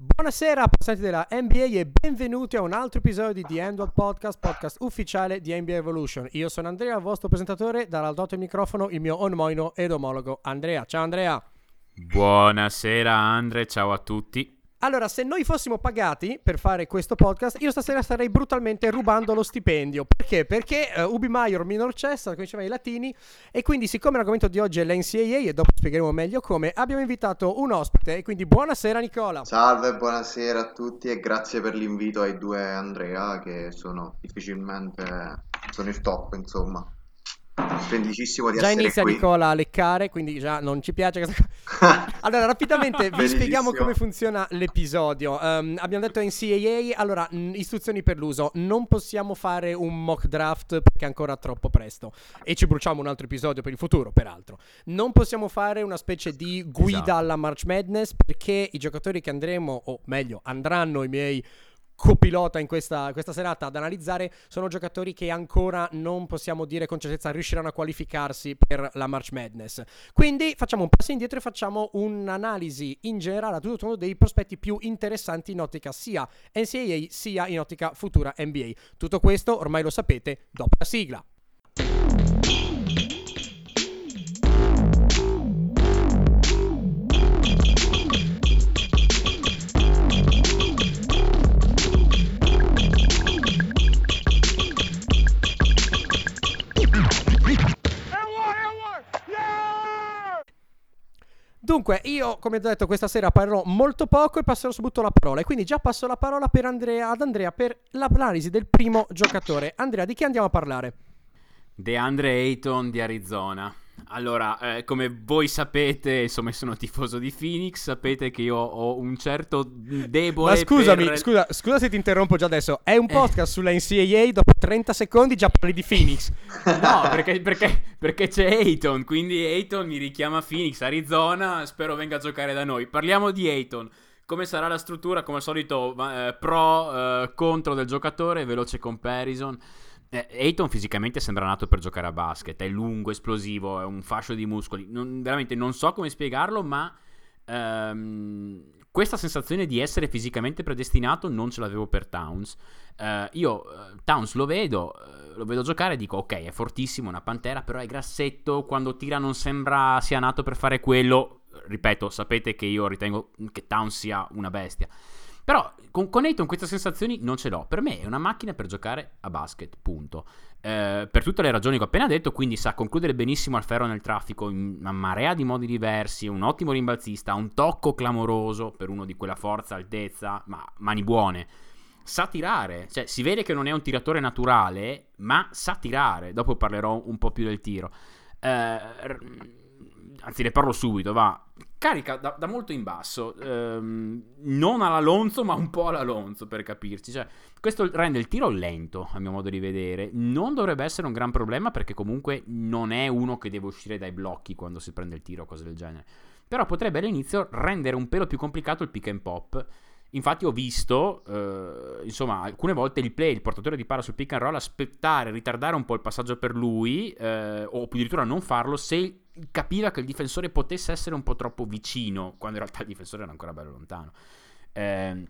Buonasera appassionati della NBA e benvenuti a un altro episodio di The End Podcast, podcast ufficiale di NBA Evolution. Io sono Andrea, il vostro presentatore, dall'alto del microfono il mio onomoino ed omologo Andrea. Ciao Andrea. Buonasera Andre, ciao a tutti. Allora, se noi fossimo pagati per fare questo podcast, io stasera starei brutalmente rubando lo stipendio. Perché? Perché uh, ubi maior minor cessa, come dicevano i latini, e quindi siccome l'argomento di oggi è l'NCAA, e dopo spiegheremo meglio come, abbiamo invitato un ospite, e quindi buonasera Nicola. Salve, buonasera a tutti e grazie per l'invito ai due Andrea, che sono difficilmente, sono il top, insomma felicissimo di già essere inizia qui. Nicola a leccare, quindi già non ci piace questa cosa. allora, rapidamente vi spieghiamo come funziona l'episodio. Um, abbiamo detto NCAA, allora, mh, istruzioni per l'uso. Non possiamo fare un mock draft perché è ancora troppo presto e ci bruciamo un altro episodio per il futuro, peraltro. Non possiamo fare una specie di guida esatto. alla March Madness perché i giocatori che andremo, o meglio, andranno i miei copilota in questa, questa, serata ad analizzare sono giocatori che ancora non possiamo dire con certezza riusciranno a qualificarsi per la March Madness. Quindi facciamo un passo indietro e facciamo un'analisi in generale a tutto tondo dei prospetti più interessanti in ottica sia NCAA sia in ottica futura NBA. Tutto questo ormai lo sapete dopo la sigla. Dunque, io, come ho detto, questa sera parlerò molto poco e passerò subito la parola. E quindi già passo la parola Andrea, ad Andrea per l'analisi del primo giocatore. Andrea, di chi andiamo a parlare? De Andre Ayton di Arizona. Allora, eh, come voi sapete, insomma, sono tifoso di Phoenix. Sapete che io ho un certo debole. Ma scusami, per... scusa, scusa se ti interrompo già adesso. È un eh. podcast eh. sulla NCAA. Dopo 30 secondi già parli di Phoenix. no, perché, perché, perché, c'è Ayton. Quindi Ayton mi richiama Phoenix, Arizona. Spero venga a giocare da noi. Parliamo di Ayton. Come sarà la struttura? Come al solito, eh, pro, eh, contro del giocatore, veloce comparison. Eh, Ayton fisicamente sembra nato per giocare a basket, è lungo, esplosivo, è un fascio di muscoli. Non, veramente non so come spiegarlo, ma ehm, questa sensazione di essere fisicamente predestinato non ce l'avevo per Towns. Uh, io uh, Towns lo vedo, uh, lo vedo giocare e dico ok, è fortissimo, una pantera, però è grassetto, quando tira non sembra sia nato per fare quello. Ripeto, sapete che io ritengo che Towns sia una bestia. Però con, con Ayton queste sensazioni non ce l'ho. Per me è una macchina per giocare a basket, punto. Eh, per tutte le ragioni che ho appena detto, quindi sa concludere benissimo al ferro nel traffico in una marea di modi diversi, un ottimo rimbalzista, un tocco clamoroso per uno di quella forza, altezza, ma mani buone. Sa tirare, cioè si vede che non è un tiratore naturale, ma sa tirare. Dopo parlerò un po' più del tiro. Eh, anzi ne parlo subito, va. Carica da, da molto in basso, ehm, non all'Alonso, ma un po' all'Alonso per capirci. Cioè, questo rende il tiro lento, a mio modo di vedere. Non dovrebbe essere un gran problema perché comunque non è uno che deve uscire dai blocchi quando si prende il tiro o cose del genere. Però potrebbe all'inizio rendere un pelo più complicato il pick and pop. Infatti ho visto, eh, insomma, alcune volte il play, il portatore di palla sul pick and roll, aspettare, ritardare un po' il passaggio per lui, eh, o addirittura non farlo se capiva che il difensore potesse essere un po' troppo vicino, quando in realtà il difensore era ancora bello lontano. Eh,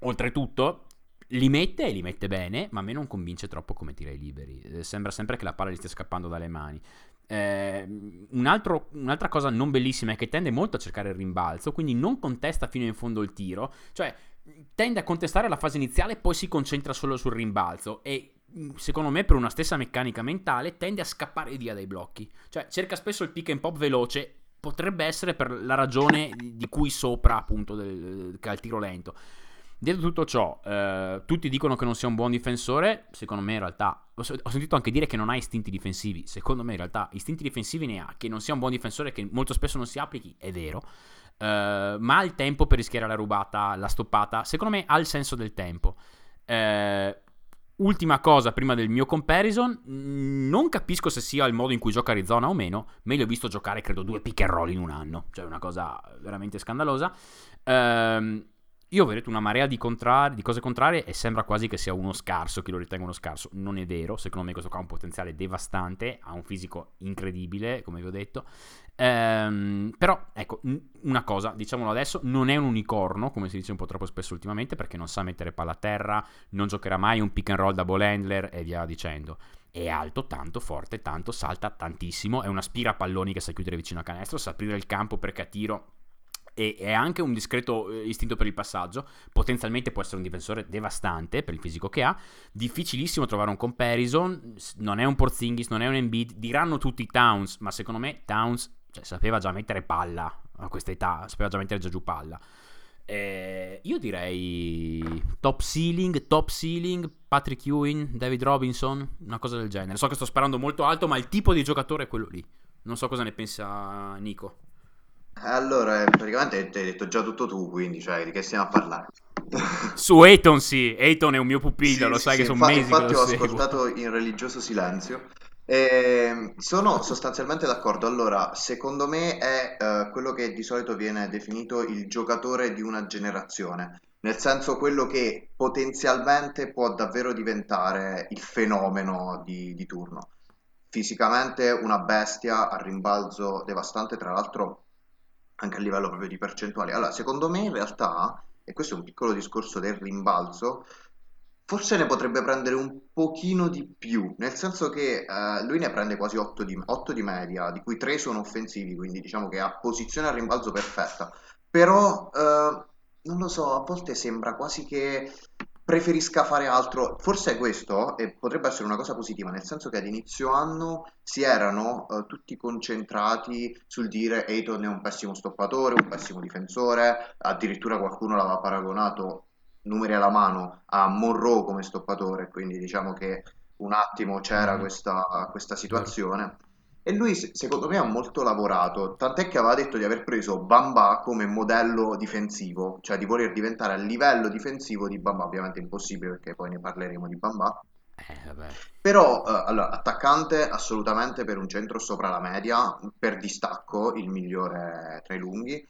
oltretutto, li mette e li mette bene, ma a me non convince troppo come tira i liberi. Eh, sembra sempre che la palla gli stia scappando dalle mani. Eh, un altro, un'altra cosa non bellissima è che tende molto a cercare il rimbalzo, quindi non contesta fino in fondo il tiro, cioè tende a contestare la fase iniziale e poi si concentra solo sul rimbalzo e secondo me per una stessa meccanica mentale tende a scappare via dai blocchi, cioè cerca spesso il pick and pop veloce, potrebbe essere per la ragione di cui sopra appunto del, il tiro lento. Dietro tutto ciò, eh, tutti dicono che non sia un buon difensore, secondo me in realtà, ho sentito anche dire che non ha istinti difensivi, secondo me in realtà istinti difensivi ne ha, che non sia un buon difensore, che molto spesso non si applichi, è vero, eh, ma ha il tempo per rischiare la rubata, la stoppata, secondo me ha il senso del tempo. Eh, Ultima cosa prima del mio comparison, non capisco se sia il modo in cui gioca Arizona o meno, me li ho visto giocare credo due pick and roll in un anno, cioè una cosa veramente scandalosa. Ehm, io ho detto una marea di, contrari, di, cose contrarie e sembra quasi che sia uno scarso, che lo ritenga uno scarso. Non è vero, secondo me questo qua ha un potenziale devastante, ha un fisico incredibile, come vi ho detto. Ehm, però, ecco, una cosa, diciamolo adesso, non è un unicorno, come si dice un po' troppo spesso ultimamente, perché non sa mettere palla a terra, non giocherà mai un pick and roll da ball handler e via dicendo. È alto, tanto, forte, tanto, salta tantissimo, è una spira palloni che sa chiudere vicino a canestro, sa aprire il campo perché a tiro e è anche un discreto eh, istinto per il passaggio, potenzialmente può essere un difensore devastante per il fisico che ha, difficilissimo trovare un comparison, non è un Porzingis, non è un Embiid, diranno tutti Towns, ma secondo me Towns cioè, sapeva già mettere palla a questa età, sapeva già mettere già giù palla. Eh, io direi top ceiling, top ceiling, Patrick Ewing, David Robinson, una cosa del genere. So che sto sparando molto alto, ma il tipo di giocatore è quello lì. Non so cosa ne pensa Nico. Allora, eh, praticamente ti hai detto già tutto tu, quindi cioè, di che stiamo a parlare? Su Ayton sì, Ayton è un mio pupillo, Sì, lo sì, sai sì, che sono infatti, mesi che infatti ho seguo. ascoltato in religioso silenzio. E sono sostanzialmente d'accordo. Allora, secondo me è eh, quello che di solito viene definito il giocatore di una generazione, nel senso quello che potenzialmente può davvero diventare il fenomeno di, di turno. Fisicamente una bestia a rimbalzo devastante, tra l'altro anche a livello proprio di percentuali. Allora, secondo me in realtà, e questo è un piccolo discorso del rimbalzo, forse ne potrebbe prendere un pochino di più, nel senso che eh, lui ne prende quasi 8 di, 8 di media, di cui 3 sono offensivi, quindi diciamo che ha posizione a rimbalzo perfetta. Però, eh, non lo so, a volte sembra quasi che preferisca fare altro. Forse è questo, e potrebbe essere una cosa positiva, nel senso che ad inizio anno si erano eh, tutti concentrati sul dire Eiton è un pessimo stoppatore, un pessimo difensore, addirittura qualcuno l'aveva paragonato, numeri alla mano, a Monroe come stoppatore, quindi diciamo che un attimo c'era Mhm, questa, questa situazione. E lui, se- secondo me, ha molto lavorato, tant'è che aveva detto di aver preso Bamba come modello difensivo, cioè di voler diventare a livello difensivo di Bamba, ovviamente impossibile perché poi ne parleremo di Bamba, Eh, però, eh, allora, attaccante assolutamente per un centro sopra la media, per distacco il migliore tra i lunghi.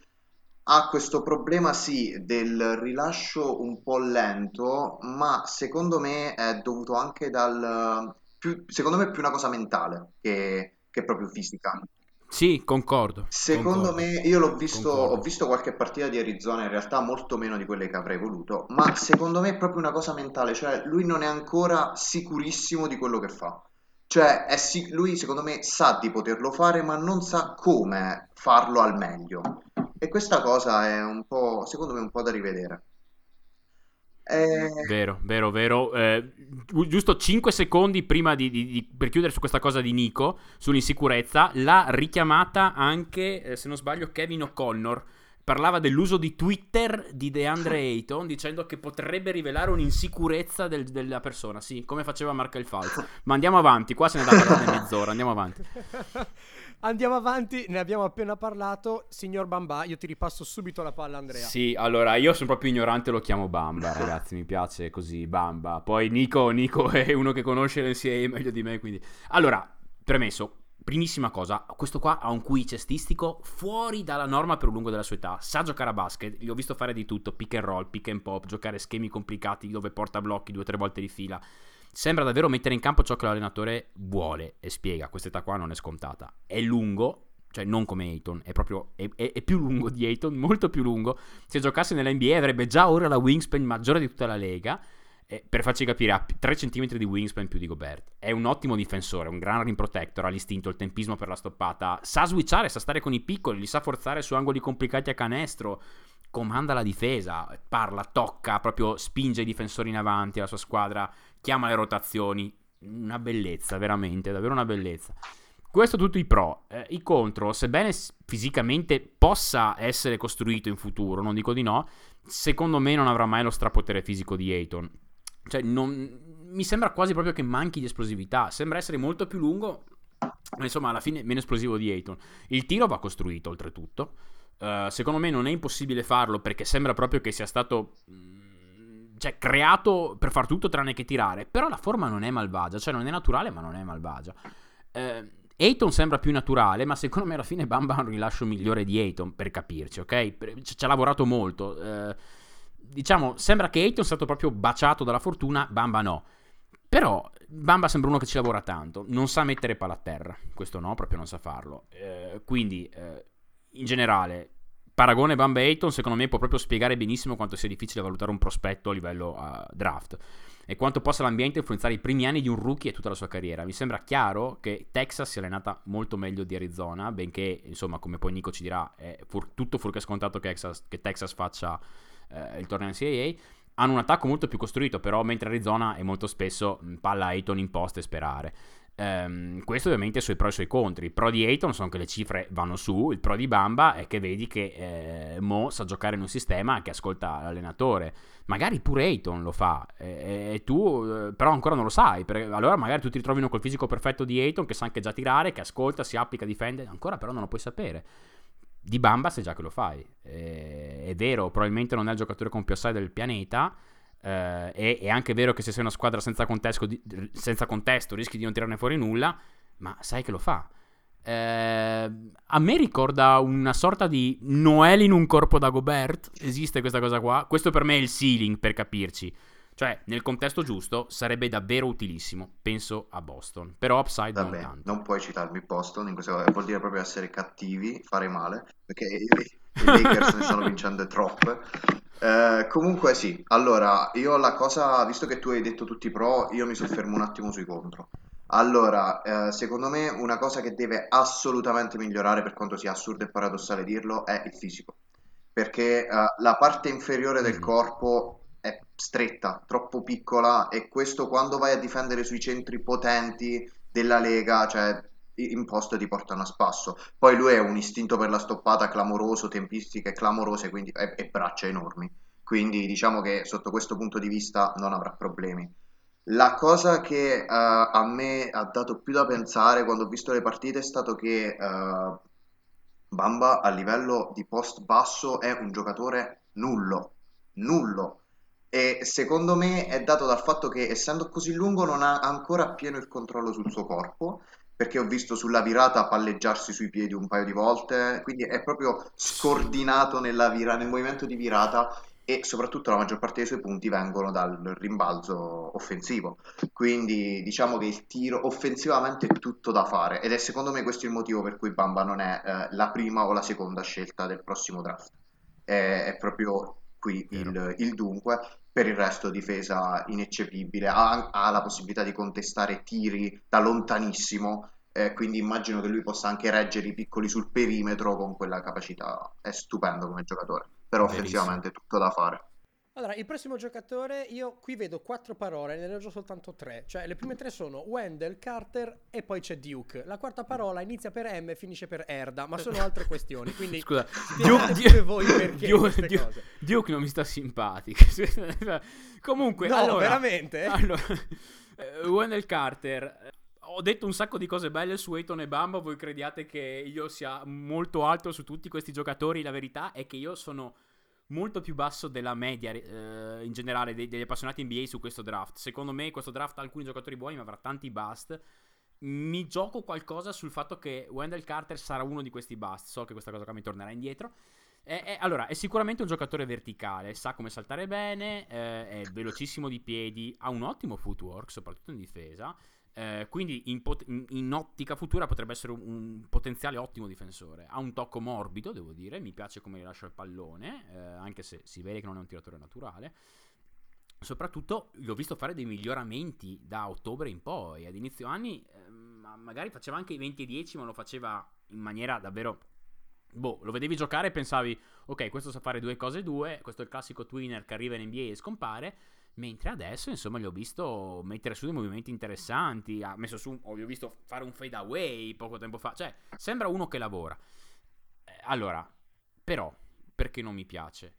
Ha questo problema, sì, del rilascio un po' lento, ma secondo me è dovuto anche dal... Più, secondo me è più una cosa mentale che, che proprio fisica. Sì, concordo, Secondo concordo, me, io l'ho visto, ho visto qualche partita di Arizona, in realtà molto meno di quelle che avrei voluto, ma secondo me è proprio una cosa mentale, cioè lui non è ancora sicurissimo di quello che fa. Cioè, è sic- lui secondo me sa di poterlo fare, ma non sa come farlo al meglio. E questa cosa è un po', secondo me, un po' da rivedere. Eh, Vero, vero, vero. Eh, giu- giusto 5 secondi prima di, di- di- per chiudere su questa cosa di Nico, sull'insicurezza, l'ha richiamata anche, eh, se non sbaglio, Kevin O'Connor. Parlava dell'uso di Twitter di DeAndre Ayton, dicendo che potrebbe rivelare un'insicurezza del- della persona. Sì, come faceva Marca il Falso. Ma andiamo avanti, qua se ne dà parlare mezz'ora, andiamo avanti. Andiamo avanti, ne abbiamo appena parlato. Signor Bamba, io ti ripasso subito la palla, Andrea. Sì, allora io sono proprio ignorante, lo chiamo Bamba, ragazzi, mi piace così, Bamba. Poi Nico, Nico è uno che conosce l'NCAA meglio di me, quindi... Allora, premesso, primissima cosa, questo qua ha un QI cestistico fuori dalla norma per un lungo della sua età. Sa giocare a basket, gli ho visto fare di tutto, pick and roll, pick and pop, giocare schemi complicati dove porta blocchi due o tre volte di fila. Sembra davvero mettere in campo ciò che l'allenatore vuole e spiega, questa età qua non è scontata. È lungo, cioè non come Ayton, è proprio è, è- è più lungo di Ayton, molto più lungo. Se giocasse nella NBA avrebbe già ora la wingspan maggiore di tutta la lega. Eh, per farci capire, ha 3 cm di wingspan più di Gobert. È un ottimo difensore, un gran rim protector, ha l'istinto, il tempismo per la stoppata. Sa switchare, sa stare con i piccoli, li sa forzare su angoli complicati a canestro. Comanda la difesa, parla, tocca, proprio spinge i difensori in avanti, la sua squadra, chiama le rotazioni. Una bellezza, veramente, davvero una bellezza. Questo tutti i pro. Eh, I contro, sebbene fisicamente possa essere costruito in futuro, non dico di no, secondo me non avrà mai lo strapotere fisico di Ayton. Cioè, non- mi sembra quasi proprio che manchi di esplosività. Sembra essere molto più lungo, ma insomma, alla fine meno esplosivo di Ayton. Il tiro va costruito, oltretutto. Eh, secondo me non è impossibile farlo perché sembra proprio che sia stato. Cioè, creato per far tutto tranne che tirare. Però la forma non è malvagia. Cioè, non è naturale, ma non è malvagia. Eh, Ayton sembra più naturale, ma secondo me alla fine Bamba ha un rilascio migliore di Ayton, per capirci, ok? Ci ha lavorato molto. Eh, diciamo, sembra che Ayton sia stato proprio baciato dalla fortuna, Bamba no. Però Bamba sembra uno che ci lavora tanto, non sa mettere palla a terra, questo no, proprio non sa farlo. Eh, quindi, eh, in generale, paragone Bamba Ayton secondo me può proprio spiegare benissimo quanto sia difficile valutare un prospetto a livello uh, draft e quanto possa l'ambiente influenzare i primi anni di un rookie e tutta la sua carriera. Mi sembra chiaro che Texas sia allenata molto meglio di Arizona, benché, insomma, come poi Nico ci dirà, è fur- tutto fuorché scontato che Texas, che Texas faccia eh, il torneo NCAA. Hanno un attacco molto più costruito, però, mentre Arizona è molto spesso palla Ayton in post e sperare. Um, questo ovviamente sui pro e sui contri. Il pro di Ayton sono che le cifre vanno su, il pro di Bamba è che vedi che eh, Mo sa giocare in un sistema che ascolta l'allenatore. Magari pure Ayton lo fa e, e tu eh, però ancora non lo sai. Perché allora magari tu ti ritrovi col fisico perfetto di Ayton che sa anche già tirare, che ascolta, si applica, difende, ancora però non lo puoi sapere. Di Bamba sai già che lo fai. E, è vero, probabilmente non è il giocatore con più assai del pianeta Uh, è, è, anche vero che se sei una squadra senza contesto, di, senza contesto, rischi di non tirarne fuori nulla, ma sai che lo fa. Uh, a me ricorda una sorta di Noel in un corpo da Gobert. Esiste questa cosa qua? Questo per me è il ceiling, per capirci. Cioè, nel contesto giusto, sarebbe davvero utilissimo. Penso a Boston. Però upside Vabbè, non. Non puoi citarmi Boston, in questo vuol dire proprio essere cattivi, fare male, perché i, Lakers ne stanno vincendo troppe. Eh, comunque sì, allora, io la cosa, visto che tu hai detto tutti i pro, io mi soffermo un attimo sui contro. Allora, eh, secondo me una cosa che deve assolutamente migliorare, per quanto sia assurdo e paradossale dirlo, è il fisico. Perché eh, la parte inferiore del mm. corpo è stretta, troppo piccola e questo quando vai a difendere sui centri potenti della Lega, cioè in posto ti portano a spasso. Poi lui ha un istinto per la stoppata clamoroso, tempistiche clamorose quindi, e, e braccia enormi. Quindi diciamo che sotto questo punto di vista non avrà problemi. La cosa che uh, a me ha dato più da pensare quando ho visto le partite è stato che uh, Bamba a livello di post basso è un giocatore nullo, nullo e secondo me è dato dal fatto che essendo così lungo non ha ancora pieno il controllo sul suo corpo perché ho visto sulla virata palleggiarsi sui piedi un paio di volte, quindi è proprio scordinato nella vira- nel movimento di virata e soprattutto la maggior parte dei suoi punti vengono dal rimbalzo offensivo. Quindi diciamo che il tiro offensivamente è tutto da fare ed è secondo me questo il motivo per cui Bamba non è eh, la prima o la seconda scelta del prossimo draft. È, è proprio qui il, il dunque per il resto difesa ineccepibile, ha, ha la possibilità di contestare tiri da lontanissimo, eh, quindi immagino che lui possa anche reggere i piccoli sul perimetro con quella capacità, è stupendo come giocatore, però Verissimo. offensivamente tutto da fare. Allora, il prossimo giocatore, io qui vedo quattro parole, ne leggo soltanto tre. Cioè, le prime tre sono Wendell, Carter e poi c'è Duke. La quarta parola inizia per M e finisce per Erda, ma sono altre questioni. Quindi, scusa, Duke, Duke, voi perché Duke, Duke, Duke, non mi sta simpatico. Comunque, no, allora, veramente? Allora, uh, Wendell Carter ho detto un sacco di cose belle su Eton e Bamba. Voi crediate che io sia molto alto su tutti questi giocatori? La verità è che io sono molto più basso della media eh, in generale dei, degli appassionati NBA su questo draft. Secondo me questo draft ha alcuni giocatori buoni ma avrà tanti bust. Mi gioco qualcosa sul fatto che Wendell Carter sarà uno di questi bust. So che questa cosa qua mi tornerà indietro. È, è, allora, è sicuramente un giocatore verticale, sa come saltare bene, eh, è velocissimo di piedi, ha un ottimo footwork, soprattutto in difesa. Eh, quindi in, pot- in, ottica futura potrebbe essere un, un, potenziale ottimo difensore. Ha un tocco morbido, devo dire, mi piace come lascia il pallone, eh, anche se si vede che non è un tiratore naturale. Soprattutto l'ho visto fare dei miglioramenti da ottobre in poi. Ad inizio anni eh, magari faceva anche i 20 e 10, ma lo faceva in maniera davvero... Boh, lo vedevi giocare e pensavi, ok, questo sa fare due cose due, questo è il classico twinner che arriva in NBA e scompare Mentre adesso, insomma, gli ho visto mettere su dei movimenti interessanti. Ha messo su, o gli ho visto fare un fade away poco tempo fa. Cioè, sembra uno che lavora. Eh, allora, però, perché non mi piace?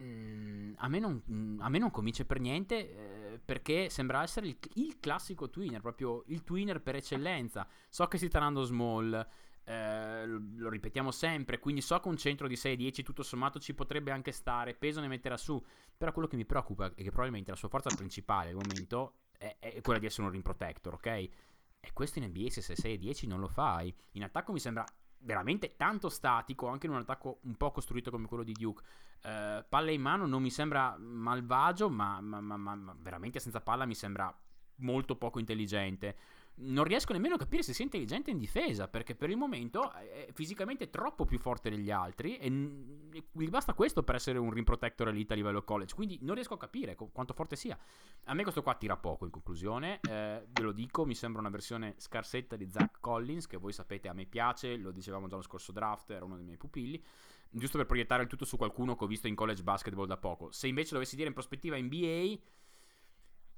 Mm, a, me non, a, me non, convince per niente eh, perché sembra essere il, il, classico twinner, proprio il twinner per eccellenza. So che si sta andando small, eh, lo ripetiamo sempre, quindi so che un centro di 6-10 tutto sommato ci potrebbe anche stare, peso ne metterà su, però quello che mi preoccupa è che probabilmente la sua forza principale al momento è, è quella di essere un rim protector, ok? E questo in NBA se sei 6-10 non lo fai. In attacco mi sembra veramente tanto statico, anche in un attacco un po' costruito come quello di Duke. Uh, palla in mano non mi sembra malvagio, ma, ma, ma, ma, veramente senza palla mi sembra molto poco intelligente non riesco nemmeno a capire se sia intelligente in difesa, perché per il momento è fisicamente troppo più forte degli altri e gli basta questo per essere un rim protector elite a livello college, quindi non riesco a capire quanto forte sia. A me questo qua tira poco in conclusione, eh, ve lo dico, mi sembra una versione scarsetta di Zach Collins, che voi sapete a me piace, lo dicevamo già lo scorso draft, era uno dei miei pupilli, giusto per proiettare il tutto su qualcuno che ho visto in college basketball da poco. Se invece dovessi dire in prospettiva NBA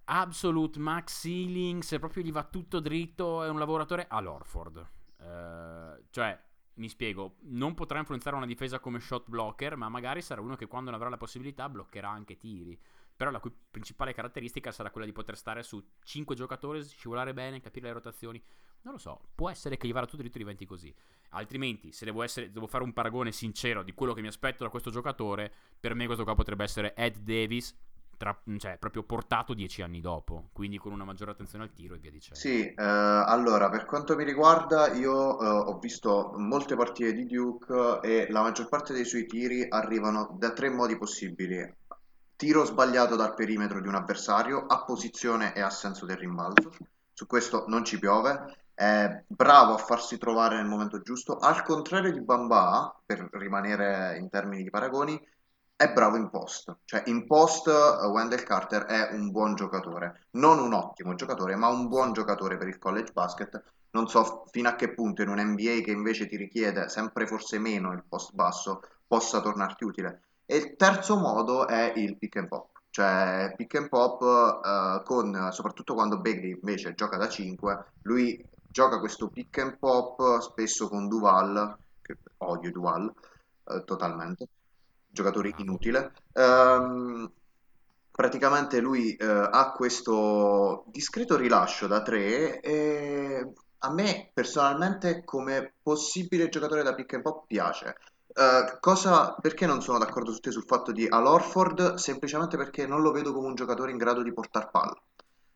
absolute max ceiling, se proprio gli va tutto dritto, è un lavoratore all'Orford. Uh, cioè, mi spiego, non potrà influenzare una difesa come shot blocker, ma magari sarà uno che quando ne avrà la possibilità bloccherà anche tiri. Però la cui principale caratteristica sarà quella di poter stare su 5 giocatori, scivolare bene, capire le rotazioni. Non lo so, può essere che gli vada tutto dritto diventi così. Altrimenti, se devo, essere, devo fare un paragone sincero di quello che mi aspetto da questo giocatore, per me questo qua potrebbe essere Ed Davis, tra, cioè, proprio portato dieci anni dopo, quindi con una maggiore attenzione al tiro e via dicendo. Sì, eh, allora per quanto mi riguarda, io eh, ho visto molte partite di Duke e la maggior parte dei suoi tiri arrivano da tre modi possibili. Tiro sbagliato dal perimetro di un avversario, a posizione e a senso del rimbalzo. Su questo non ci piove. È bravo a farsi trovare nel momento giusto. Al contrario di Bamba, per rimanere in termini di paragoni, è bravo in post, cioè in post uh, Wendell Carter è un buon giocatore, non un ottimo giocatore, ma un buon giocatore per il college basket. Non so fino a che punto in un NBA che invece ti richiede sempre forse meno il post basso possa tornarti utile. E il terzo modo è il pick and pop, cioè pick and pop uh, con soprattutto quando Bagley invece gioca da 5, lui gioca questo pick and pop spesso con Duval, che odio Duval uh, totalmente giocatore inutile. Um, praticamente lui uh, ha questo discreto rilascio da 3 e a me personalmente come possibile giocatore da pick and pop piace. Uh, cosa, perché non sono d'accordo su te sul fatto di Al Orford? Semplicemente perché non lo vedo come un giocatore in grado di portare palla.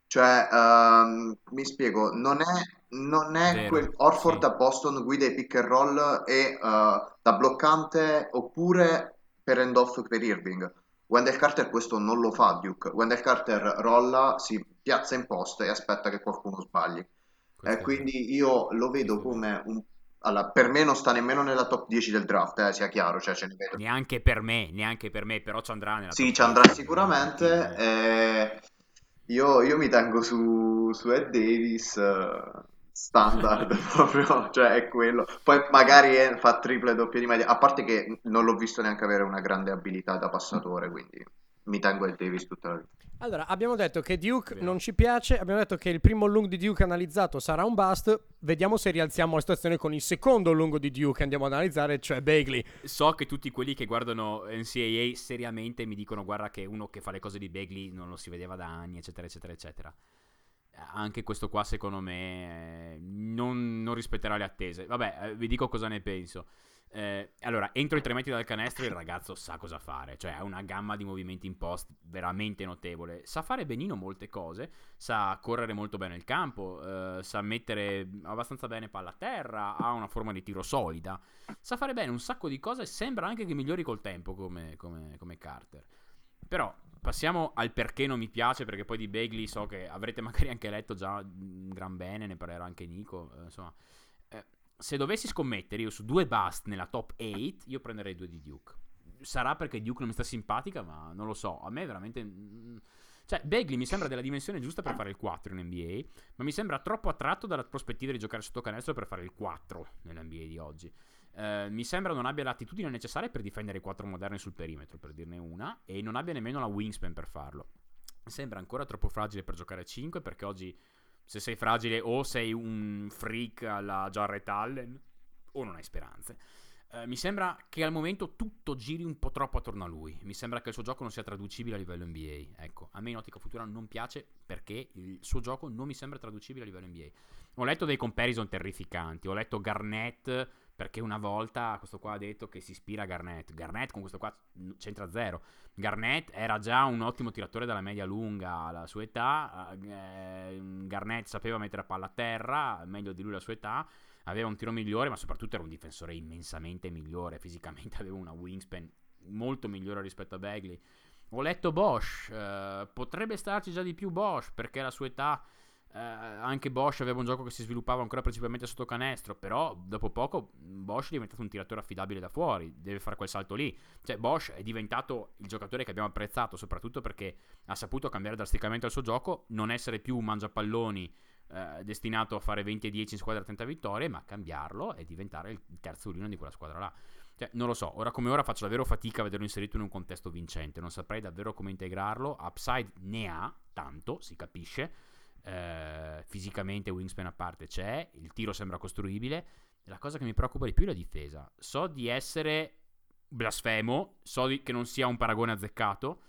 Cioè, uh, mi spiego, non è, non è Vero, quel Orford sì. a Boston guida i pick and roll e uh, da bloccante oppure per end-off per Irving. Wendell Carter questo non lo fa Duke. Wendell Carter rolla, si piazza in posta e aspetta che qualcuno sbagli. Eh, quindi io lo vedo come un allora, per me non sta nemmeno nella top 10 del draft, eh, sia chiaro. Cioè, neanche per me, neanche per me, però ci andrà nella Sì, ci andrà sicuramente. Eh, io, io, mi tengo su, su Ed Davis. Eh, standard proprio, cioè è quello. Poi magari è, fa triple doppie di media, a parte che non l'ho visto neanche avere una grande abilità da passatore, quindi mi tengo il Davis tutta la vita. Allora, abbiamo detto che Duke Vediamo. non ci piace, abbiamo detto che il primo lungo di Duke analizzato sarà un bust, vediamo se rialziamo la situazione con il secondo lungo di Duke che andiamo ad analizzare, cioè Bagley. So che tutti quelli che guardano NCAA seriamente mi dicono guarda che uno che fa le cose di Bagley non lo si vedeva da anni, eccetera, eccetera, eccetera anche questo qua secondo me non, non, rispetterà le attese. Vabbè, eh, vi dico cosa ne penso. Eh, allora, entro i tre metri dal canestro il ragazzo sa cosa fare, cioè ha una gamma di movimenti in post veramente notevole. Sa fare benino molte cose, sa correre molto bene il campo, eh, sa mettere abbastanza bene palla a terra, ha una forma di tiro solida, sa fare bene un sacco di cose e sembra anche che migliori col tempo come, come, come Carter. Però Passiamo al perché non mi piace, perché poi di Bagley so che avrete magari anche letto già un gran bene, ne parlerà anche Nico. Eh, insomma, eh, se dovessi scommettere io su due bust nella top 8, io prenderei due di Duke. Sarà perché Duke non mi sta simpatica, ma non lo so. A me veramente. Mm, cioè, Bagley mi sembra della dimensione giusta per fare il 4 in NBA, ma mi sembra troppo attratto dalla prospettiva di giocare sotto canestro per fare il 4 nell'NBA di oggi. Eh, mi sembra non abbia l'attitudine necessaria per difendere i quattro moderni sul perimetro, per dirne una, e non abbia nemmeno la wingspan per farlo. Sembra ancora troppo fragile per giocare a 5 perché oggi se sei fragile o sei un freak alla Jarrett Allen o non hai speranze. Uh, mi sembra che al momento tutto giri un po' troppo attorno a lui. Mi sembra che il suo gioco non sia traducibile a livello NBA. Ecco, a me in ottica futura non piace perché il suo gioco non mi sembra traducibile a livello NBA. Ho letto dei comparison terrificanti. Ho letto Garnett perché una volta questo qua ha detto che si ispira a Garnett. Garnett con questo qua c'entra zero. Garnett era già un ottimo tiratore dalla media lunga alla sua età. Eh, Garnett sapeva mettere a palla a terra, meglio di lui la sua età. Aveva un tiro migliore, ma soprattutto era un difensore immensamente migliore. Fisicamente aveva una wingspan molto migliore rispetto a Bagley. Ho letto Bosch, eh, potrebbe starci già di più Bosch perché la sua età eh, anche Bosch aveva un gioco che si sviluppava ancora principalmente sotto canestro, però dopo poco Bosch è diventato un tiratore affidabile da fuori, deve fare quel salto lì. Cioè Bosch è diventato il giocatore che abbiamo apprezzato soprattutto perché ha saputo cambiare drasticamente il suo gioco, non essere più un mangiapalloni eh, destinato a fare 20 e 10 in squadra a 30 vittorie, ma cambiarlo e diventare il terzo di quella squadra là. Cioè, non lo so, ora come ora faccio davvero fatica a vederlo inserito in un contesto vincente, non saprei davvero come integrarlo. Upside ne ha, tanto, si capisce, eh, fisicamente Wingspan a parte c'è, il tiro sembra costruibile. La cosa che mi preoccupa di più è la difesa. So di essere blasfemo, so di, che non sia un paragone azzeccato.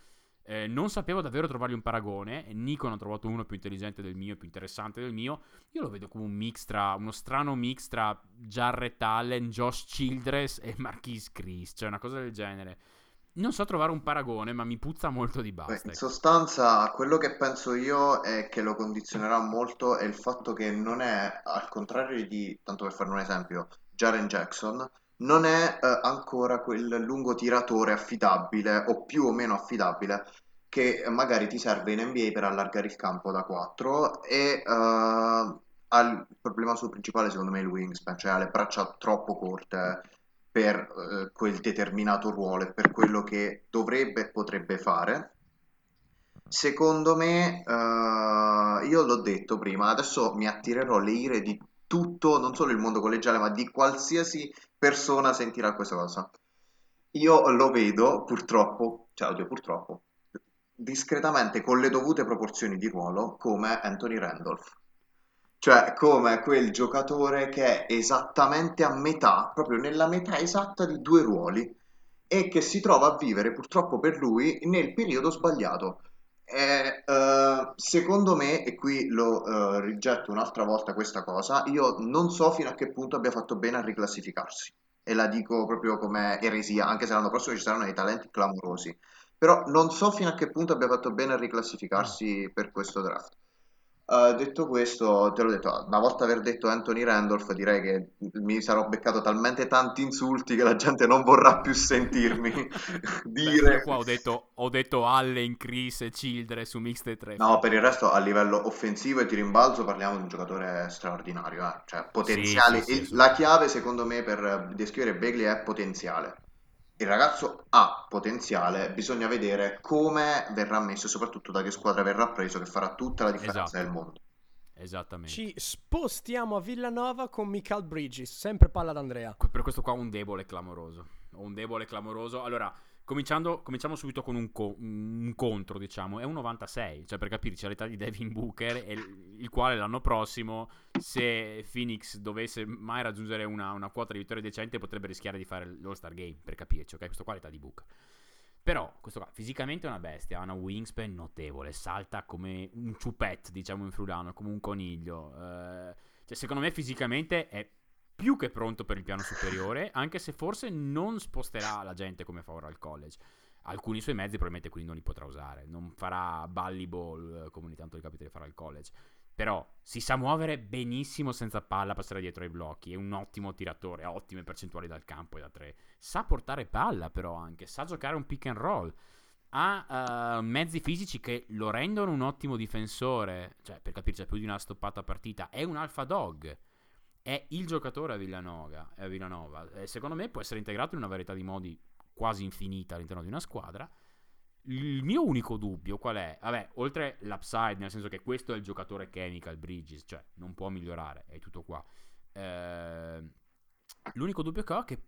Eh, non sapevo davvero trovargli un paragone. Nico ne ha trovato uno più intelligente del mio, più interessante del mio. Io lo vedo come un mix tra uno strano mix tra Jarrett Allen, Josh Childress e Marquise Chris, cioè una cosa del genere. Non so trovare un paragone, ma mi puzza molto di basta. In sostanza, quello che penso io è che lo condizionerà molto è il fatto che non è, al contrario di, tanto per fare un esempio, Jaren Jackson, non è eh, ancora quel lungo tiratore affidabile o più o meno affidabile che magari ti serve in NBA per allargare il campo da 4 e uh, ha il problema suo principale secondo me è il wingspan, cioè ha le braccia troppo corte per eh, quel determinato ruolo e per quello che dovrebbe e potrebbe fare. Secondo me, uh, io l'ho detto prima, adesso mi attirerò le ire di tutto, non solo il mondo collegiale, ma di qualsiasi persona sentirà questa cosa. Io lo vedo, purtroppo, cioè oddio, purtroppo, discretamente con le dovute proporzioni di ruolo come Anthony Randolph. Cioè, come quel giocatore che è esattamente a metà, proprio nella metà esatta di due ruoli e che si trova a vivere purtroppo per lui nel periodo sbagliato. E, uh, secondo me, e qui lo uh, rigetto un'altra volta questa cosa, io non so fino a che punto abbia fatto bene a riclassificarsi. E la dico proprio come eresia, anche se l'anno prossimo ci saranno dei talenti clamorosi. Però non so fino a che punto abbia fatto bene a riclassificarsi per questo draft. Uh, detto questo, te l'ho detto, una volta aver detto Anthony Randolph, direi che mi sarò beccato talmente tanti insulti che la gente non vorrà più sentirmi dire. Beh, qua ho detto, ho detto Allen, Chris e Childre su Mixed 3. No, per il resto a livello offensivo e di rimbalzo parliamo di un giocatore straordinario, eh? cioè potenziale. Sì, sì, sì, la chiave secondo me per descrivere Bagley è potenziale il ragazzo ha potenziale, bisogna vedere come verrà messo e soprattutto da che squadra verrà preso che farà tutta la differenza esatto. del mondo. Esattamente. Ci spostiamo a Villanova con Michael Bridges, sempre palla d'Andrea. Per questo qua un debole clamoroso. Un debole clamoroso. Allora, cominciamo subito con un, co- un, contro, diciamo, è un 96, cioè per capirci l'età di Devin Booker, il, quale l'anno prossimo, se Phoenix dovesse mai raggiungere una, una, quota di vittorie decente, potrebbe rischiare di fare l'All-Star Game, per capirci, ok? Questo qua è l'età di Booker. Però, questo qua, fisicamente è una bestia, ha una wingspan notevole, salta come un ciupet, diciamo in frulano, come un coniglio. Eh, cioè, secondo me fisicamente è più che pronto per il piano superiore, anche se forse non sposterà la gente come fa ora al college. Alcuni suoi mezzi probabilmente quindi non li potrà usare, non farà volleyball eh, come ogni tanto gli capita di fare al college. Però si sa muovere benissimo senza palla, passare dietro ai blocchi, è un ottimo tiratore, ha ottime percentuali dal campo e da tre. Sa portare palla però anche, sa giocare un pick and roll ha uh, mezzi fisici che lo rendono un ottimo difensore, cioè per capirci, più di una stoppata partita, è un alfa dog è il giocatore a Villanova, a Villanova. E secondo me può essere integrato in una varietà di modi quasi infinita all'interno di una squadra. Il mio unico dubbio qual è? Vabbè, oltre l'upside, nel senso che questo è il giocatore chemical Bridges, cioè non può migliorare, è tutto qua. Eh, l'unico dubbio che ho è che,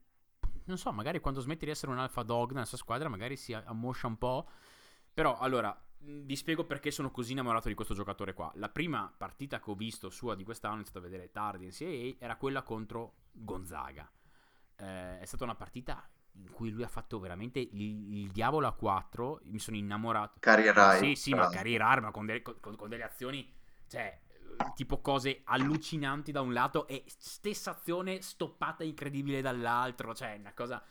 non so, magari quando smetti di essere un alfa dog nella sua squadra, magari si ammoscia un po'. Però, allora, vi spiego perché sono così innamorato di questo giocatore qua. La prima partita che ho visto sua di quest'anno, ho iniziato a vedere tardi in CIA, era quella contro Gonzaga. Eh, è stata una partita in cui lui ha fatto veramente il, il diavolo a 4. Mi sono innamorato. High. Sì, sì, ma high, ma con, de- con, con delle azioni, cioè, tipo cose allucinanti da un lato e stessa azione stoppata incredibile dall'altro. Cioè, una cosa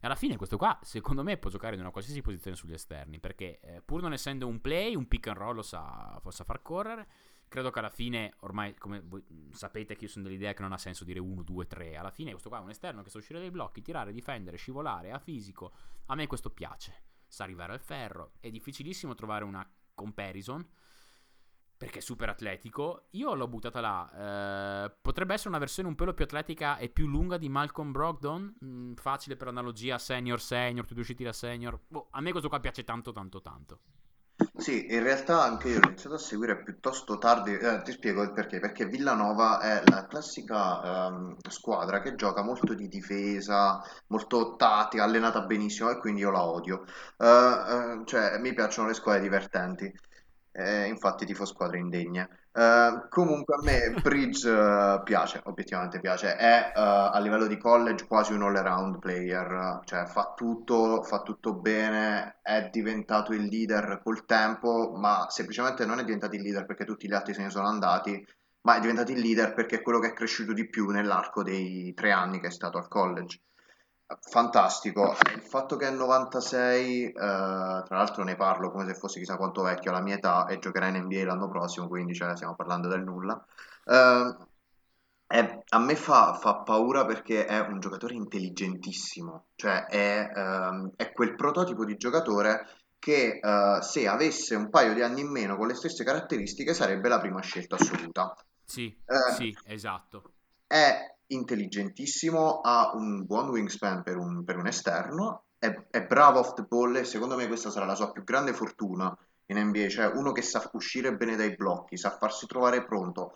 alla fine questo qua, secondo me, può giocare in una qualsiasi posizione sugli esterni, perché eh, pur non essendo un play, un pick and roll lo sa, possa far correre. Credo che alla fine, ormai, come voi sapete che io sono dell'idea che non ha senso dire 1, 2, 3. Alla fine questo qua è un esterno che sa uscire dai blocchi, tirare, difendere, scivolare, ha fisico. A me questo piace. sa arrivare al ferro. È difficilissimo trovare una comparison perché è super atletico. Io l'ho buttata là. Eh, potrebbe essere una versione un pelo più atletica e più lunga di Malcolm Brogdon. Mm, facile per analogia, senior, senior, tutti usciti da senior. Boh, a me questo qua piace tanto, tanto, tanto. Sì, in realtà anche io l'ho iniziato a seguire piuttosto tardi, eh, ti spiego il perché, perché Villanova è la classica ehm, squadra che gioca molto di difesa, molto tattica, allenata benissimo e quindi io la odio. Eh, eh, cioè, mi piacciono le squadre divertenti. Eh, infatti tifo squadre indegne. Eh, comunque a me Bridge eh, piace, obiettivamente piace. È eh, a livello di college quasi un all-around player, cioè fa tutto, fa tutto bene, è diventato il leader col tempo, ma semplicemente non è diventato il leader perché tutti gli altri se ne sono andati, ma è diventato il leader perché è quello che è cresciuto di più nell'arco dei tre anni che è stato al college fantastico. Il fatto che è 96, eh, tra l'altro ne parlo come se fosse chissà quanto vecchio alla mia età e giocherà in NBA l'anno prossimo, quindi cioè, stiamo parlando del nulla. Eh, è, a me fa, fa, paura perché è un giocatore intelligentissimo, cioè è, ehm, è quel prototipo di giocatore che eh, se avesse un paio di anni in meno con le stesse caratteristiche sarebbe la prima scelta assoluta. Sì, eh, sì, esatto. È intelligentissimo, ha un buon wingspan per un, per un esterno, è, è, bravo off the ball e secondo me questa sarà la sua più grande fortuna in NBA, cioè uno che sa uscire bene dai blocchi, sa farsi trovare pronto,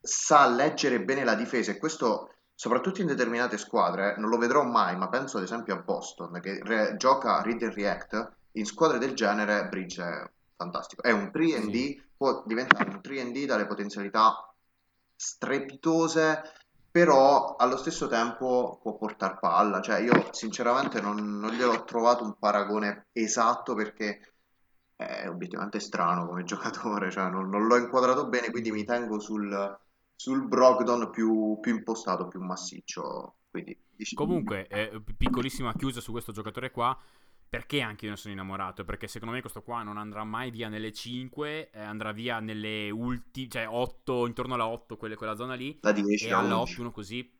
sa leggere bene la difesa e questo soprattutto in determinate squadre, non lo vedrò mai, ma penso ad esempio a Boston che re- gioca read and react, in squadre del genere Bridge è fantastico, è un 3D, sì. può diventare un 3D dalle potenzialità strepitose però allo stesso tempo può portare palla. Cioè, io sinceramente non, non gliel'ho trovato un paragone esatto perché è obiettivamente strano come giocatore, cioè non, non l'ho inquadrato bene, quindi mi tengo sul, sul Brogdon più, più impostato, più massiccio. Quindi, Comunque, eh, piccolissima chiusa su questo giocatore qua. Perché anche io ne sono innamorato? Perché secondo me questo qua non andrà mai via nelle 5, eh, andrà via nelle ultime, cioè 8, intorno alla 8, quelle, quella zona lì. La 10. E alla 8 uno così,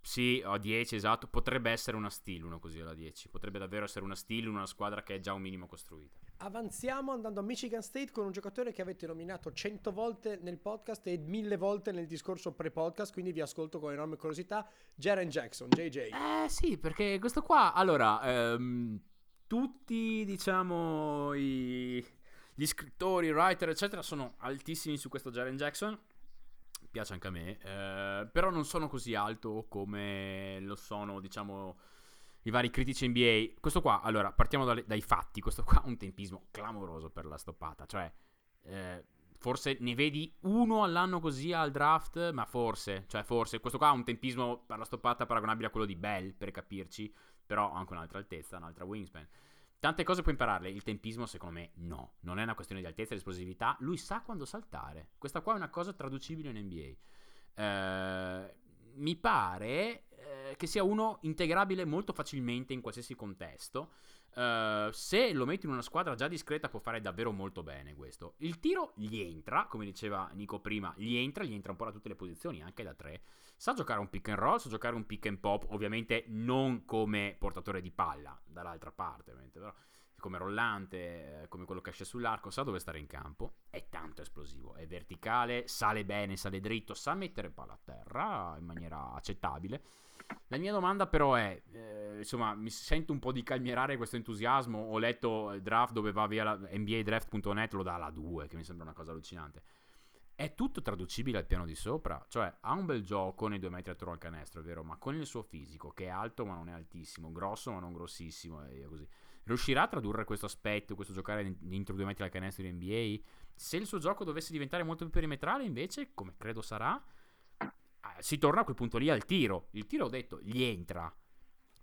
sì, a 10 esatto, potrebbe essere una steal uno così alla 10. Potrebbe davvero essere una steal una squadra che è già un minimo costruita. Avanziamo andando a Michigan State con un giocatore che avete nominato 100 volte nel podcast e 1000 volte nel discorso pre-podcast, quindi vi ascolto con enorme curiosità. Jaren Jackson, JJ. Eh sì, perché questo qua, allora... Ehm tutti, diciamo, i, gli scrittori, i writer, eccetera, sono altissimi su questo Jaren Jackson. Piace anche a me, eh, però non sono così alto come lo sono, diciamo, i vari critici NBA. Questo qua, allora, partiamo dalle, dai fatti. Questo qua ha un tempismo clamoroso per la stoppata, cioè... Eh, forse ne vedi uno all'anno così al draft, ma forse, cioè forse, questo qua ha un tempismo per la stoppata paragonabile a quello di Bell, per capirci, però ha anche un'altra altezza, un'altra wingspan. Tante cose puoi impararle, il tempismo secondo me no, non è una questione di altezza e esplosività, lui sa quando saltare. Questa qua è una cosa traducibile in NBA. Eh, mi pare eh, che sia uno integrabile molto facilmente in qualsiasi contesto. Uh, se lo metti in una squadra già discreta può fare davvero molto bene questo. Il tiro gli entra, come diceva Nico prima, gli entra, gli entra un po' da tutte le posizioni, anche da tre. Sa giocare un pick and roll, sa giocare un pick and pop, ovviamente non come portatore di palla, dall'altra parte, ovviamente, però come rollante, eh, come quello che esce sull'arco, sa dove stare in campo, è tanto esplosivo, è verticale, sale bene, sale dritto, sa mettere palla a terra in maniera accettabile la mia domanda però è, eh, insomma, mi sento un po' di calmierare questo entusiasmo, ho letto il draft dove va via la NBADraft.net, lo dà alla 2, che mi sembra una cosa allucinante. È tutto traducibile al piano di sopra, cioè ha un bel gioco nei due metri attorno al canestro, è vero, ma con il suo fisico, che è alto ma non è altissimo, grosso ma non grossissimo, e così. Riuscirà a tradurre questo aspetto, questo giocare dentro due metri al canestro in NBA? Se il suo gioco dovesse diventare molto più perimetrale, invece, come credo sarà, Ah, si torna a quel punto lì al tiro. Il tiro, ho detto, gli entra.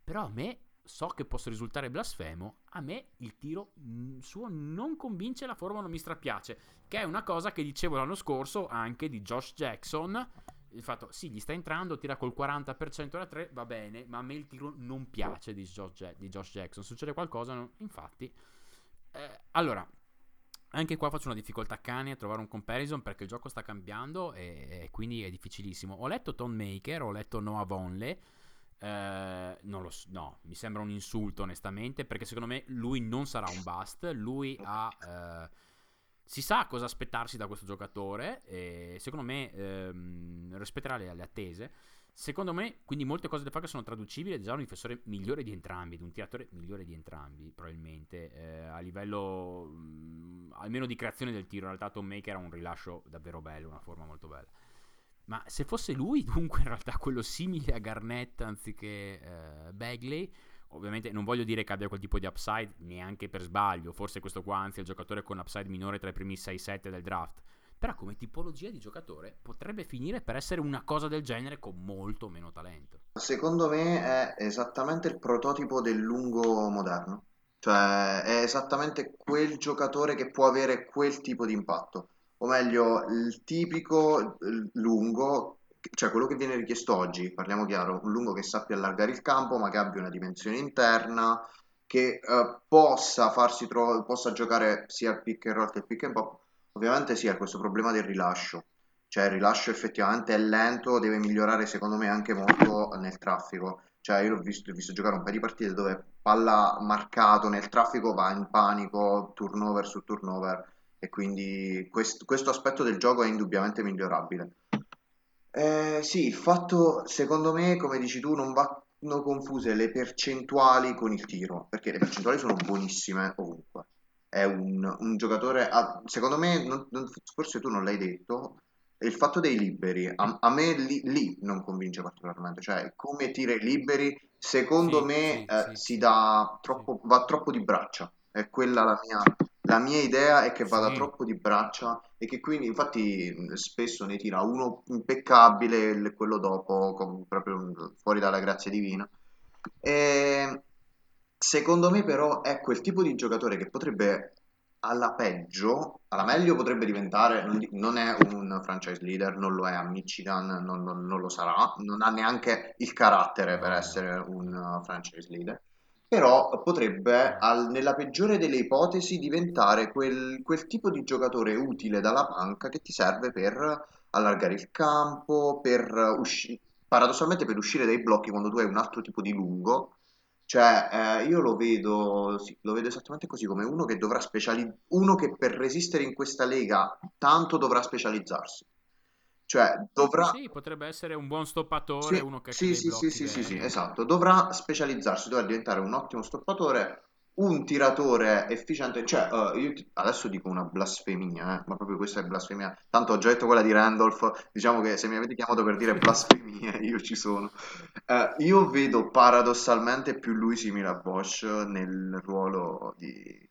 Però a me, so che posso risultare blasfemo, a me il tiro mm, suo non convince, la forma non mi strapiace. Che è una cosa che dicevo l'anno scorso anche di Josh Jackson. Il fatto, sì, gli sta entrando, tira col 40% da 3, va bene, ma a me il tiro non piace di Josh, di Josh Jackson. Succede qualcosa, no? infatti. Eh, allora, anche qua faccio una difficoltà cane a trovare un comparison perché il gioco sta cambiando e, e quindi è difficilissimo. Ho letto Tom Maker, ho letto Noah Vonley Eh, non lo so, no, mi sembra un insulto onestamente perché secondo me lui non sarà un bust, lui ha... Eh, si sa cosa aspettarsi da questo giocatore e secondo me ehm, rispetterà le, le, attese. Secondo me, quindi molte cose da fare che sono traducibili è già un difensore migliore di entrambi, un tiratore migliore di entrambi, probabilmente, eh, a livello mh, almeno di creazione del tiro. In realtà Tom Maker ha un rilascio davvero bello, una forma molto bella. Ma se fosse lui, dunque, in realtà quello simile a Garnett anziché eh, Bagley, ovviamente non voglio dire che abbia quel tipo di upside neanche per sbaglio, forse questo qua anzi è il giocatore con upside minore tra i primi 6-7 del draft, però come tipologia di giocatore potrebbe finire per essere una cosa del genere con molto meno talento. Secondo me è esattamente il prototipo del lungo moderno, cioè è esattamente quel giocatore che può avere quel tipo di impatto, o meglio il tipico lungo cioè quello che viene richiesto oggi, parliamo chiaro, un lungo che sappia allargare il campo, ma che abbia una dimensione interna, che eh, possa farsi tro- possa giocare sia il pick and roll che il pick and pop. Ovviamente sì, ha questo problema del rilascio. Cioè il rilascio effettivamente è lento, deve migliorare secondo me anche molto nel traffico. Cioè io l'ho visto, visto giocare un paio di partite dove palla marcato nel traffico va in panico, turnover su turnover e quindi quest- questo aspetto del gioco è indubbiamente migliorabile. Eh, sì, il fatto, secondo me, come dici tu, non vanno confuse le percentuali con il tiro, perché le percentuali sono buonissime ovunque. È un, un giocatore, ah, secondo me, non, non, forse tu non l'hai detto, il fatto dei liberi, a, a me lì, lì, non convince particolarmente, cioè come tira i liberi, secondo sì, me sì, eh, sì, si dà troppo, va troppo di braccia, è quella la mia la mia idea è che vada sì. troppo di braccia e che quindi, infatti, spesso ne tira uno impeccabile e quello dopo con, proprio fuori dalla grazia divina. E secondo me, però, è quel tipo di giocatore che potrebbe alla peggio, alla meglio potrebbe diventare, non, non è un franchise leader, non lo è a Michigan, non, non, non lo sarà, non ha neanche il carattere per essere un franchise leader però potrebbe, al- nella peggiore delle ipotesi, diventare quel, quel tipo di giocatore utile dalla panca che ti serve per allargare il campo, per uscire, paradossalmente per uscire dai blocchi quando tu hai un altro tipo di lungo. Cioè, eh, io lo vedo, sì, lo vedo esattamente così, come uno che dovrà specializzarsi, uno che per resistere in questa lega tanto dovrà specializzarsi. Cioè, dovrà... Sì, potrebbe essere un buon stoppatore, sì, uno che sì, sì, sì, sì, sì, sì, esatto. Dovrà specializzarsi, dovrà diventare un ottimo stoppatore, un tiratore efficiente. Cioè, uh, io ti... adesso dico una blasfemia, eh, ma proprio questa è blasfemia. Tanto ho già detto quella di Randolph, diciamo che se mi avete chiamato per dire blasfemie, io ci sono. Uh, io vedo paradossalmente più lui simile a Bosch nel ruolo di...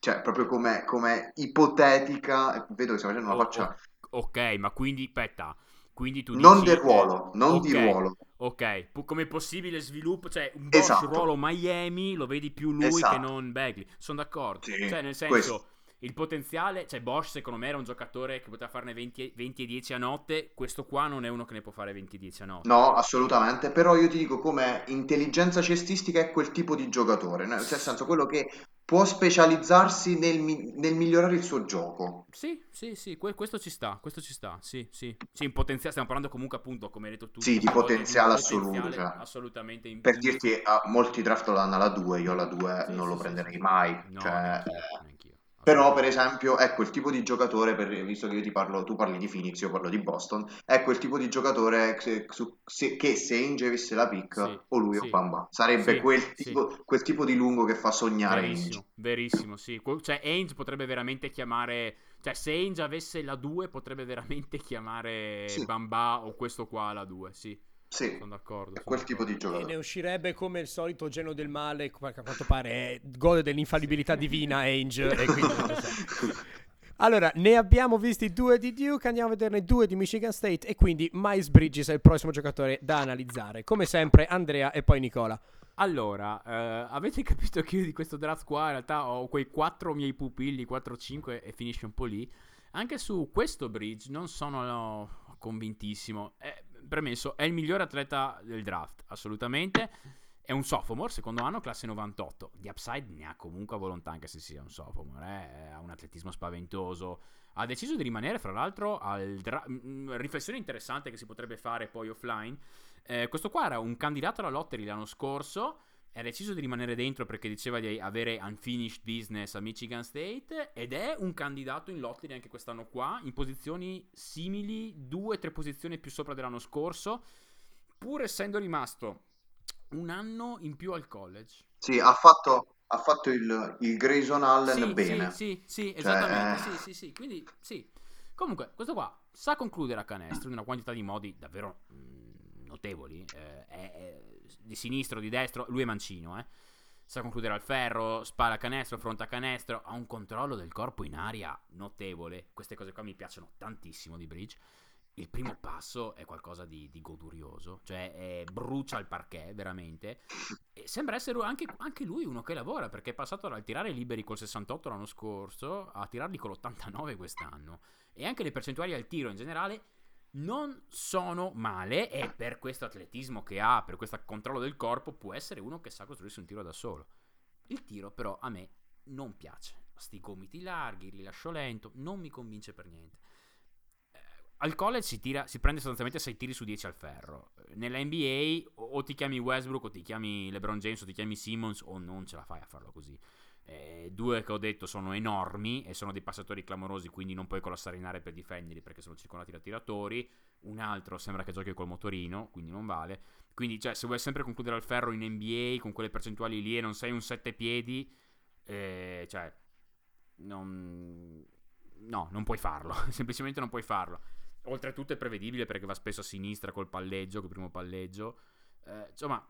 Cioè, proprio come, come ipotetica, vedo che stiamo facendo una oh, faccia... Ok, ma quindi, aspetta, quindi tu non dici... del ruolo, non okay, di ruolo. Ok, come possibile sviluppo, cioè un Bosch esatto. ruolo Miami lo vedi più lui esatto. che non Bagley. Sono d'accordo. Sì, cioè, nel senso, questo. Il potenziale, cioè Bosch secondo me era un giocatore che poteva farne 20, 20 e 10 a notte, questo qua non è uno che ne può fare 20 e 10 a notte. No, assolutamente, però io ti dico come intelligenza cestistica è quel tipo di giocatore, nel senso quello che può specializzarsi nel, nel, migliorare il suo gioco. Sì, sì, sì, que- questo ci sta, questo ci sta, sì, sì. Sì, in potenziale, stiamo parlando comunque appunto, come hai detto tu. Sì, di potenziale assoluto. Cioè. Assolutamente. In... Per dirti, molti draft lo danno alla 2, io alla 2 sì, non sì, lo prenderei mai. No, cioè, neanch'io, neanch'io. Però, per esempio, è quel tipo di giocatore, per, visto che io ti parlo, tu parli di Phoenix, io parlo di Boston, è quel tipo di giocatore che, se, che se Ainge avesse la pick, sì, o lui sì. o Bamba, sarebbe sì, quel, tipo, quel, tipo, di lungo che fa sognare verissimo, Ainge. Verissimo, sì. Cioè, Ainge potrebbe veramente chiamare... Cioè, se Ainge avesse la 2, potrebbe veramente chiamare Bamba o questo qua la 2, sì. Sì, sono d'accordo. È quel tipo di giocatore. E ne uscirebbe come il solito geno del male, perché a quanto pare gode dell'infallibilità divina Ainge. e quindi Allora, ne abbiamo visti due di Duke, andiamo a vederne due di Michigan State e quindi Miles Bridges è il prossimo giocatore da analizzare. Come sempre, Andrea e poi Nicola. Allora, eh, avete capito che io di questo draft qua in realtà ho quei quattro miei pupilli, 4-5 e finisce un po' lì. Anche su questo bridge non sono no, convintissimo. Eh, premesso, è il migliore atleta del draft, assolutamente. È un sophomore, secondo anno, classe 98. Di upside ne ha comunque a volontà, anche se sia un sophomore. Eh? Ha un atletismo spaventoso. Ha deciso di rimanere, fra l'altro, al dra- riflessione interessante che si potrebbe fare poi offline. Eh, questo qua era un candidato alla lottery l'anno scorso. Ha deciso di rimanere dentro perché diceva di avere unfinished business a Michigan State. Ed è un candidato in lottery anche quest'anno qua. In posizioni simili, due o tre posizioni più sopra dell'anno scorso. Pur essendo rimasto un anno in più al college. Sì, ha fatto, ha fatto il, il Grayson Allen Sì, bene. sì, sì, sì, Cioè, esattamente. eh. Sì, sì, sì. Quindi, sì. Comunque, questo qua sa concludere a canestro in una quantità di modi davvero mm, notevoli. eh, è- è di sinistro, di destro, lui è mancino, eh. Sa concludere al ferro, spara a canestro, fronte a canestro, ha un controllo del corpo in aria notevole. Queste cose qua mi piacciono tantissimo di Bridge. Il primo passo è qualcosa di, di godurioso, cioè eh, brucia il parquet veramente. E sembra essere anche, anche lui uno che lavora perché è passato dal tirare liberi col 68 l'anno scorso a tirarli con l'89 quest'anno. E anche le percentuali al tiro in generale non sono male e per questo atletismo che ha, per questo controllo del corpo, può essere uno che sa costruirsi un tiro da solo. Il tiro però a me non piace. Sti gomiti larghi, il rilascio lento, non mi convince per niente. Eh, Al college si, tira, si prende sostanzialmente 6 tiri su 10 al ferro. Nella NBA o o ti chiami Westbrook o ti chiami LeBron James o ti chiami Simmons o non ce la fai a farlo così. Eh, due che ho detto sono enormi e sono dei passatori clamorosi, quindi non puoi collassare in area per difenderli perché sono circondati da tiratori. Un altro sembra che giochi col motorino, quindi non vale. Quindi, cioè, se vuoi sempre concludere al ferro in NBA con quelle percentuali lì e non sei un sette piedi, eh, cioè, non... no, non puoi farlo. Semplicemente non puoi farlo. Oltretutto è prevedibile perché va spesso a sinistra col palleggio, col primo palleggio. Eh, insomma,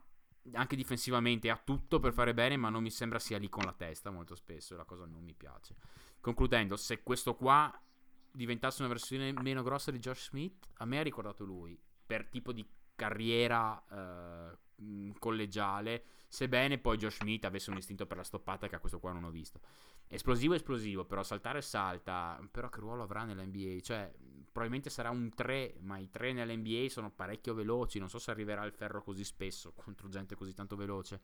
anche difensivamente ha tutto per fare bene, ma non mi sembra sia lì con la testa molto spesso. La cosa non mi piace. Concludendo, se questo qua diventasse una versione meno grossa di Josh Smith, a me ha ricordato lui per tipo di carriera eh, mh, collegiale. Sebbene poi Josh Smith avesse un istinto per la stoppata che a questo qua non ho visto. Esplosivo, esplosivo, però saltare salta. Però che ruolo avrà nell'NBA? Cioè, probabilmente sarà un 3, ma i 3 nell'NBA sono parecchio veloci. Non so se arriverà al ferro così spesso contro gente così tanto veloce.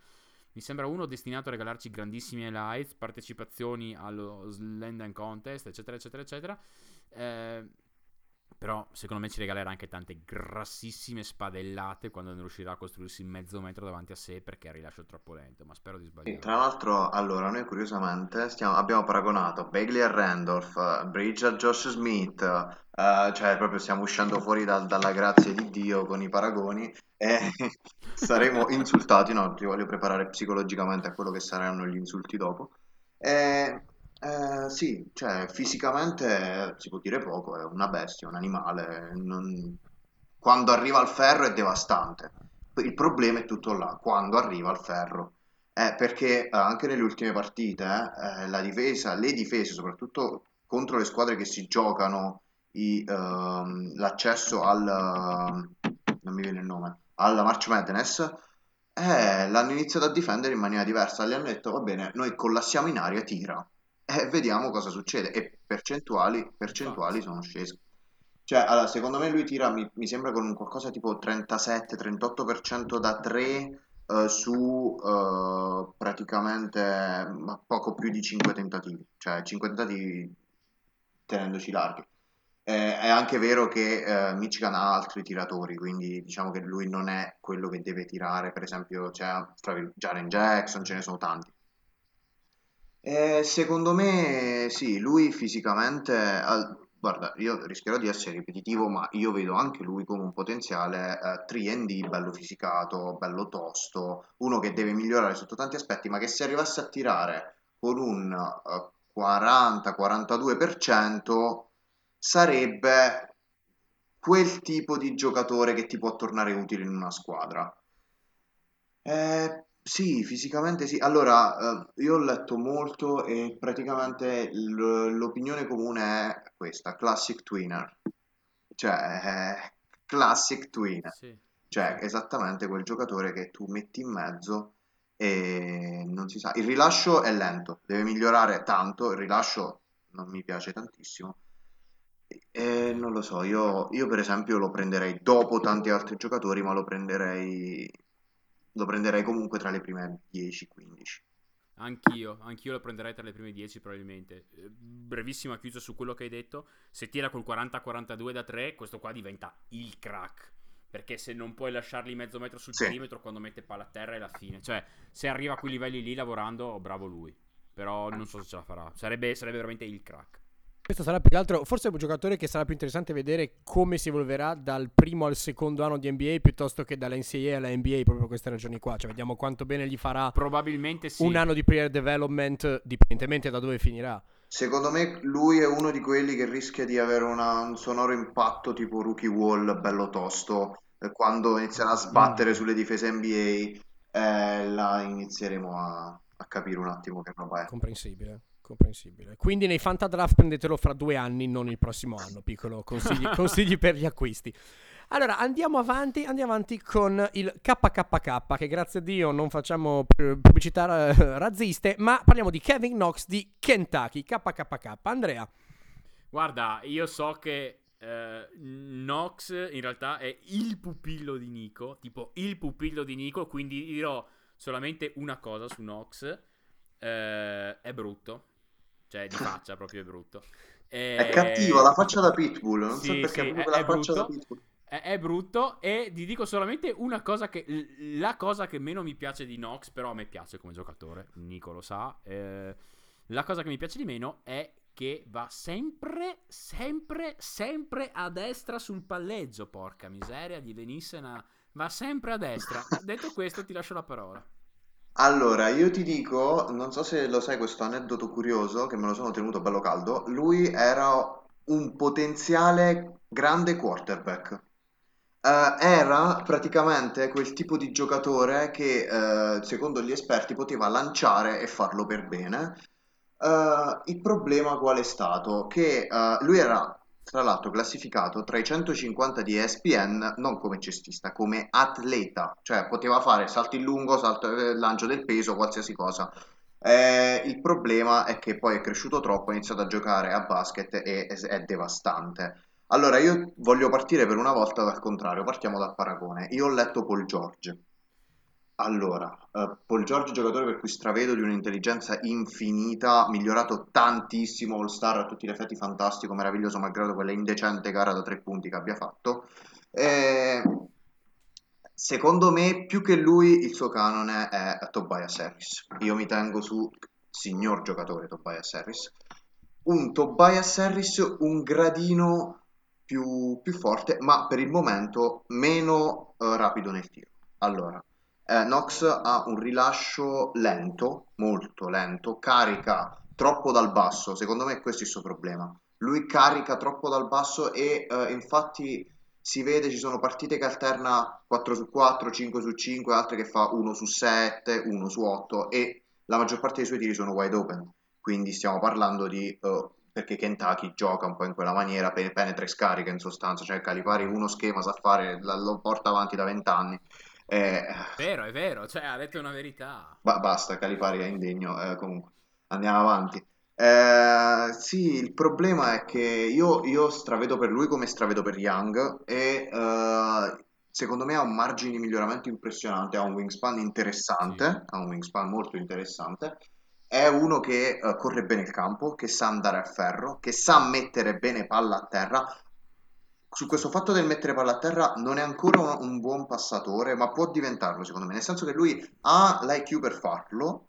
Mi sembra uno destinato a regalarci grandissimi highlights, partecipazioni allo Dunk Contest, eccetera, eccetera, eccetera. Eh, però secondo me ci regalerà anche tante grassissime spadellate quando non riuscirà a costruirsi mezzo metro davanti a sé perché ha rilascio troppo lento. Ma spero di Sì, sbagliare. tra l'altro, allora, noi curiosamente stiamo- abbiamo paragonato Bagley a Randolph, Bridge a Josh Smith, eh, cioè proprio stiamo uscendo fuori dal- dalla grazia di Dio con i paragoni e saremo insultati, no, ti voglio preparare psicologicamente a quello che saranno gli insulti dopo. E, eh, sì, cioè fisicamente si può dire poco, è una bestia, un animale, non- quando arriva al ferro è devastante. Il problema è tutto là, quando arriva al ferro. Eh, perché eh, anche nelle ultime partite eh, la difesa, le difese, soprattutto contro le squadre che si giocano i, ehm, l'accesso al non mi viene il nome, alla March Madness, eh, l'hanno iniziato a difendere in maniera diversa. Gli hanno detto: Va bene, noi collassiamo in aria, tira e vediamo cosa succede. E percentuali, percentuali sono scese. Cioè, allora, secondo me lui tira, mi, mi sembra con un qualcosa tipo 37-38% da 3 eh, su eh, praticamente poco più di 5 tentativi, cioè 5 tentativi tenendoci larghi. Eh, è anche vero che eh, Michigan ha altri tiratori, quindi diciamo che lui non è quello che deve tirare, per esempio c'è vir- Jaren Jackson, ce ne sono tanti. Eh, secondo me sì, lui fisicamente, al- guarda, io rischierò di essere ripetitivo, ma io vedo anche lui come un potenziale eh, 3D, bello fisicato, bello tosto, uno che deve migliorare sotto tanti aspetti, ma che se arrivasse a tirare con un eh, 40-42% sarebbe quel tipo di giocatore che ti può tornare utile in una squadra. Eh, sì, fisicamente sì. Allora, eh, io ho letto molto e praticamente l- l'opinione comune è questa, classic twinner. Cioè, eh, classic twinner. Sì, Cioè, sì. esattamente quel giocatore che tu metti in mezzo e non si sa. Il rilascio è lento, deve migliorare tanto. Il rilascio non mi piace tantissimo. E non lo so, io, io per esempio lo prenderei dopo tanti altri giocatori, ma lo prenderei, lo prenderei comunque tra le prime 10-15. Anch'io, anch'io lo prenderei tra le prime 10 probabilmente. Eh, Brevissima chiusa su quello che hai detto. Se tira col 40-42 da 3, questo qua diventa il crack. perché se non puoi lasciarli mezzo metro sul Sì. perimetro quando mette palla a terra è la fine. Cioè, se arriva a quei livelli lì lavorando, bravo lui. Però non so se ce la farà. Sarebbe, sarebbe veramente il crack. Questo sarà più che altro, forse è un giocatore che sarà più interessante vedere come si evolverà dal primo al secondo anno di NBA piuttosto che dalla NCAA alla NBA proprio per queste ragioni qua. Cioè, vediamo quanto bene gli farà Probabilmente sì. un anno di player development, dipendentemente da dove finirà. Secondo me lui è uno di quelli che rischia di avere una- un sonoro impatto tipo Rookie Wall, bello tosto, eh, quando inizierà a sbattere Mm. sulle difese NBA, eh, là inizieremo a, a capire un attimo che roba è. Comprensibile, comprensibile. Quindi nei Fantadraft prendetelo fra due anni, non il prossimo anno. Piccolo consigli, consigli per gli acquisti. Allora, andiamo avanti, andiamo avanti con il KKK, che grazie a Dio non facciamo pu- pubblicità razziste, ma parliamo di Kevin Knox di Kentucky, KKK. Andrea, Guarda, io so che eh, Nox in realtà è il pupillo di Nico, tipo il pupillo di Nico, quindi dirò solamente una cosa su Nox. Eh, è brutto. Cioè, di faccia proprio è brutto. È cattivo, la faccia da Pitbull, non so Sì, perché sì, è- la è faccia da brutto. Pitbull. È, è brutto e ti dico solamente una cosa che... La cosa che meno mi piace di Nox, però a me piace come giocatore, Nico lo sa, eh, la cosa che mi piace di meno è che va sempre, sempre, sempre a destra sul palleggio, porca miseria, di venisse una... Va sempre a destra. Detto questo ti lascio la parola. Allora, io ti dico, non so se lo sai questo aneddoto curioso, che me lo sono tenuto bello caldo, lui era un potenziale grande quarterback. Eh, era praticamente quel tipo di giocatore che, eh, secondo gli esperti, poteva lanciare e farlo per bene. Eh, il problema qual è stato? Che eh, lui era, tra l'altro, classificato tra i 150 di ESPN non come cestista, come atleta, cioè poteva fare salto in lungo, salto, eh, lancio del peso, qualsiasi cosa. Eh, il problema è che poi è cresciuto troppo, ha iniziato a giocare a basket e è, è devastante. Allora, io voglio partire per una volta dal contrario, partiamo dal paragone. Io ho letto Paul George. Allora, eh, Paul George, giocatore per cui stravedo di un'intelligenza infinita, migliorato tantissimo, All-Star a tutti gli effetti fantastico, meraviglioso, malgrado quella indecente gara da tre punti che abbia fatto. Eh, secondo me, più che lui, il suo canone è Tobias Harris. Io mi tengo su signor giocatore Tobias Harris. Un Tobias Harris un gradino più, più forte, ma per il momento meno eh, rapido nel tiro. Allora, eh, Nox ha un rilascio lento, molto lento, carica troppo dal basso, secondo me questo è il suo problema. Lui carica troppo dal basso e eh, infatti si vede ci sono partite che alterna 4 su 4, 5 su 5, altre che fa 1 su 7, 1 su 8 e la maggior parte dei suoi tiri sono wide open. Quindi stiamo parlando di eh, perché Kentucky gioca un po' in quella maniera, pe- penetra e scarica in sostanza, cioè Calipari uno schema sa fare, lo porta avanti da vent'anni. Eh, Vero, è vero, cioè ha detto una verità. ba- basta, Calipari è indegno, eh, comunque andiamo avanti. Eh, sì, il problema è che io, io stravedo per lui come stravedo per Young e eh, secondo me ha un margine di miglioramento impressionante, ha un wingspan interessante, Sì. ha un wingspan molto interessante. È uno che eh, corre bene il campo, che sa andare a ferro, che sa mettere bene palla a terra. Su questo fatto del mettere palla a terra non è ancora un, buon passatore, ma può diventarlo secondo me, nel senso che lui ha l'IQ per farlo,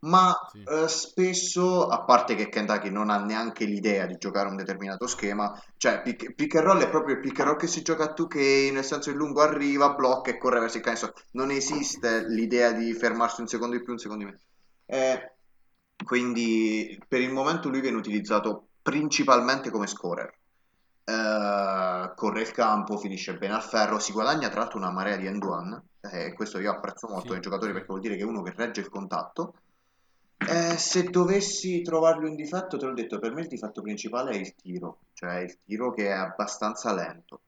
ma Sì. eh, spesso, a parte che Kentucky non ha neanche l'idea di giocare un determinato schema, cioè pick, pick and roll è proprio il pick and roll che si gioca a 2K, nel senso il lungo arriva, blocca e corre verso il canestro. Non esiste l'idea di fermarsi un secondo di più, un secondo di meno. Eh, quindi per il momento lui viene utilizzato principalmente come scorer. Eh, corre il campo, finisce bene al ferro, si guadagna tra l'altro una marea di end one, e questo io apprezzo molto Sì, nei giocatori perché vuol dire che è uno che regge il contatto. Eh, se dovessi trovargli un difetto, te l'ho detto, per me il difetto principale è il tiro, cioè il tiro che è abbastanza lento.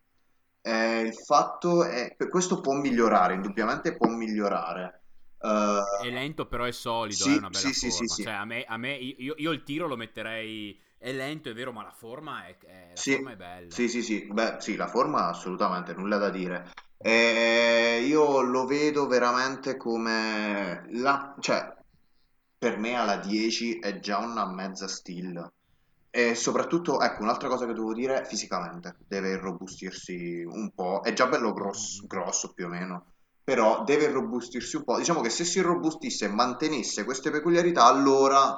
Eh, il fatto è, questo può migliorare, indubbiamente può migliorare. Eh, È lento, però è solido, Sì, è una bella sì, sì, forma. sì, sì. Cioè, a me, a me- io, io il tiro lo metterei. È lento, è vero, ma la forma è, è- la Sì, forma è bella. sì, sì, sì, beh, sì, la forma assolutamente, nulla da dire. Eh, io lo vedo veramente come la, cioè, per me alla 10 è già una mezza steal. E soprattutto, ecco, un'altra cosa che devo dire, fisicamente, deve irrobustirsi un po', è già bello grosso, grosso più o meno, però deve irrobustirsi un po'. Diciamo che se si irrobustisse e mantenesse queste peculiarità, allora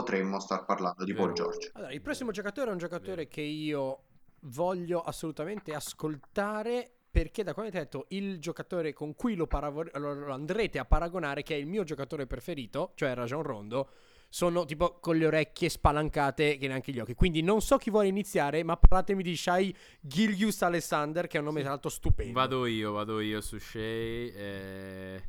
potremmo star parlando di Paul. George. Allora, il prossimo giocatore è un giocatore che io voglio assolutamente ascoltare perché da quando hai detto il giocatore con cui lo, paravo- lo- andrete a paragonare, che è il mio giocatore preferito, cioè Rajon Rondo, sono tipo con le orecchie spalancate che neanche gli occhi. Quindi non so chi vuole iniziare, ma parlatemi di Shai Gilgius Alexander, che è un nome tra l'altro stupendo. Vado io, vado io su Shea. eh.